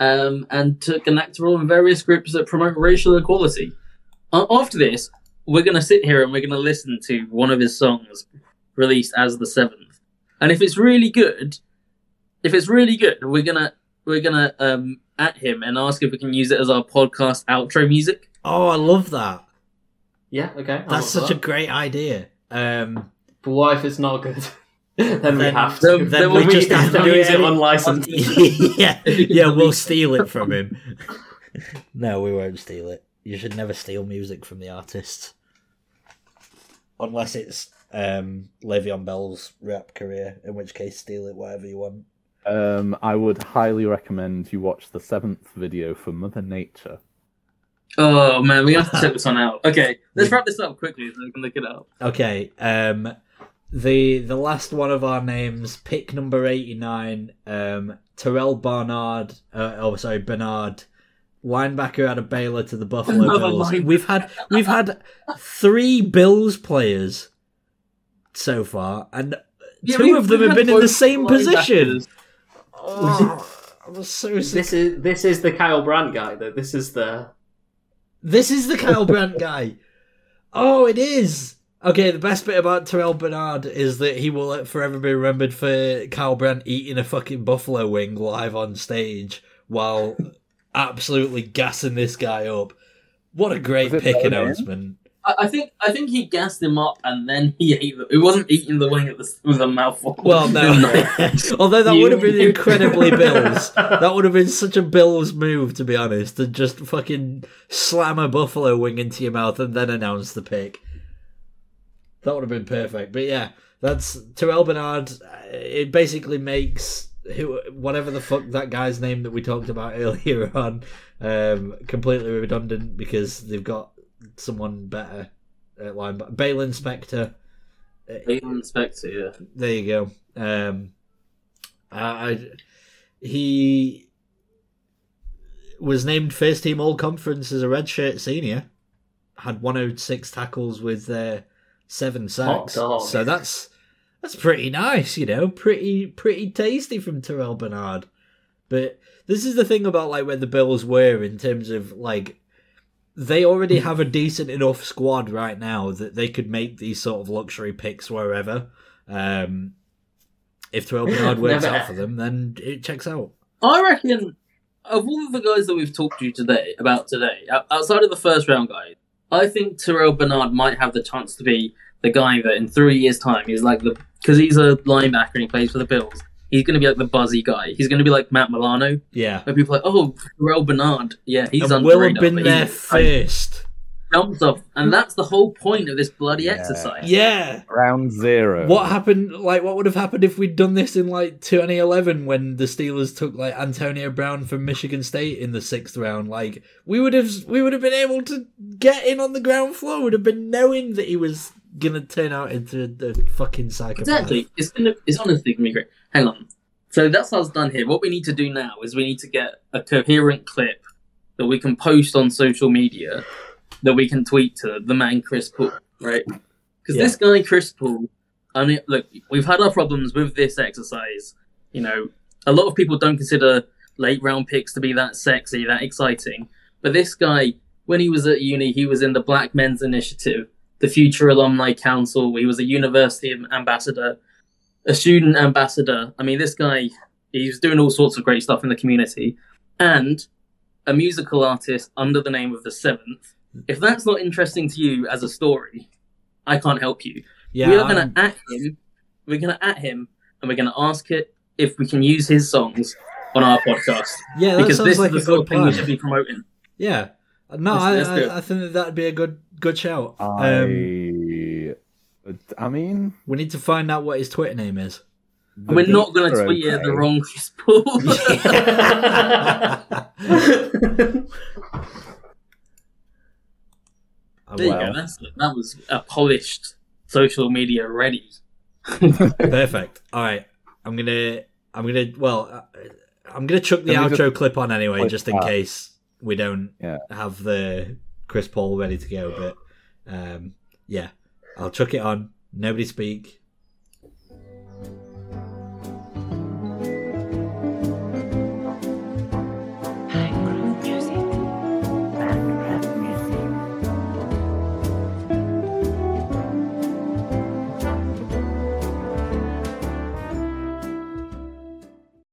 um, and took an active role in various groups that promote racial equality. A- After this, we're going to sit here and we're going to listen to one of his songs released as the seventh, and if it's really good, if it's really good, we're gonna we're gonna um, at him and ask if we can use it as our podcast outro music. oh, I love that. Yeah, okay. I'll That's look such a great idea. Um, But what if it's not good? then, we have to. then then we we just have to do it use it any- unlicensed. yeah, yeah, we'll steal it from him. no, we won't steal it. You should never steal music from the artist, unless it's um, Le'Veon Bell's rap career. In which case, steal it whatever you want. Um, I would highly recommend you watch the seventh video for Mother Nature. Oh man, we have to check this one out. Okay, let's wrap this up quickly so we can look it up. Okay, um, the the last one of our names, pick number eighty nine, um, Terrell Barnard. Uh, oh, sorry, Bernard, linebacker out of Baylor to the Buffalo Another Bills. linebacker. We've had we've had three Bills players so far, and Yeah, two of them we've been in the both same position. linebackers. Oh, I was so sick. This is this is the Kyle Brandt guy. Though this is the This is the Kyle Brandt guy. Oh, it is. Okay, the best bit about Terrell Bernard is that he will forever be remembered for Kyle Brandt eating a fucking buffalo wing live on stage while absolutely gassing this guy up. What a great pick Bellamy? announcement. I, I think I think he gassed him up and then he ate. The, it wasn't eating the wing at the, with a mouthful. Well, no. Although that You- would have been incredibly Bills. That would have been such a Bills move, to be honest, to just fucking slam a buffalo wing into your mouth and then announce the pick. that would have been perfect. But yeah, that's Terrell Bernard. uh, It basically makes who whatever the fuck that guy's name that we talked about earlier on um, completely redundant because they've got someone better at linebacker. Baylon Inspector. Baylon Spector, yeah. There you go. Um, I, I he was named first team all conference as a redshirt senior. Had 106 tackles with uh, seven sacks. So that's that's pretty nice, you know, pretty pretty tasty from Terrell Bernard. But this is the thing about like where the Bills were in terms of like they already have a decent enough squad right now that they could make these sort of luxury picks wherever. Um, if Terrell Bernard works Never- out for them, then it checks out. I reckon of all of the guys that we've talked to today about today, outside of the first round guy, I think Terrell Bernard might have the chance to be the guy that in three years' time he's like the because he's a linebacker and he plays for the Bills. He's going to be like the buzzy guy. He's going to be like Matt Milano, Yeah. where people are like, oh, Terrell Bernard, yeah, he's and Will have been there first. jumps off, and that's the whole point of this bloody Yeah. exercise. Yeah. Round zero. What happened? Like, what would have happened if we'd done this in like 2011 when the Steelers took like Antonio Brown from Michigan State in the sixth round? Like, we would have we would have been able to get in on the ground floor. Would have been knowing that he was gonna turn out into the fucking psychopath. Exactly. It's gonna, it's honestly gonna be great. Hang on. So that's us done here. What we need to do now is we need to get a coherent clip that we can post on social media that we can tweet to the man Chris Paul, right? Because Yeah. this guy Chris Paul, I mean, look, we've had our problems with this exercise. You know, a lot of people don't consider late round picks to be that sexy, that exciting. But this guy, when he was at uni, he was in the Black Men's Initiative, the Future Alumni Council. He was a university ambassador, a student ambassador. I mean, this guy, he's doing all sorts of great stuff in the community, and a musical artist under the name of the Seventh. If that's not interesting to you as a story, I can't help you. Yeah, we are going to at him. We're going to at him, and we're going to ask it if we can use his songs on our podcast yeah, that because sounds this like is a the sort good of thing we should be promoting. Yeah, no, Let's- I, let's. I, I think that that'd be a good good shout. Um, I, I mean, we need to find out what his Twitter name is. the We're not going to tweet it okay. the wrong Chris Paul. I There you go. That's. That was a polished social media ready. Perfect. All right, I'm gonna, I'm gonna, well, uh, I'm gonna chuck the Can we outro clip on anyway, play just in that? case we don't Yeah. have the Chris Paul ready to go. But um, yeah, I'll chuck it on. Nobody speak.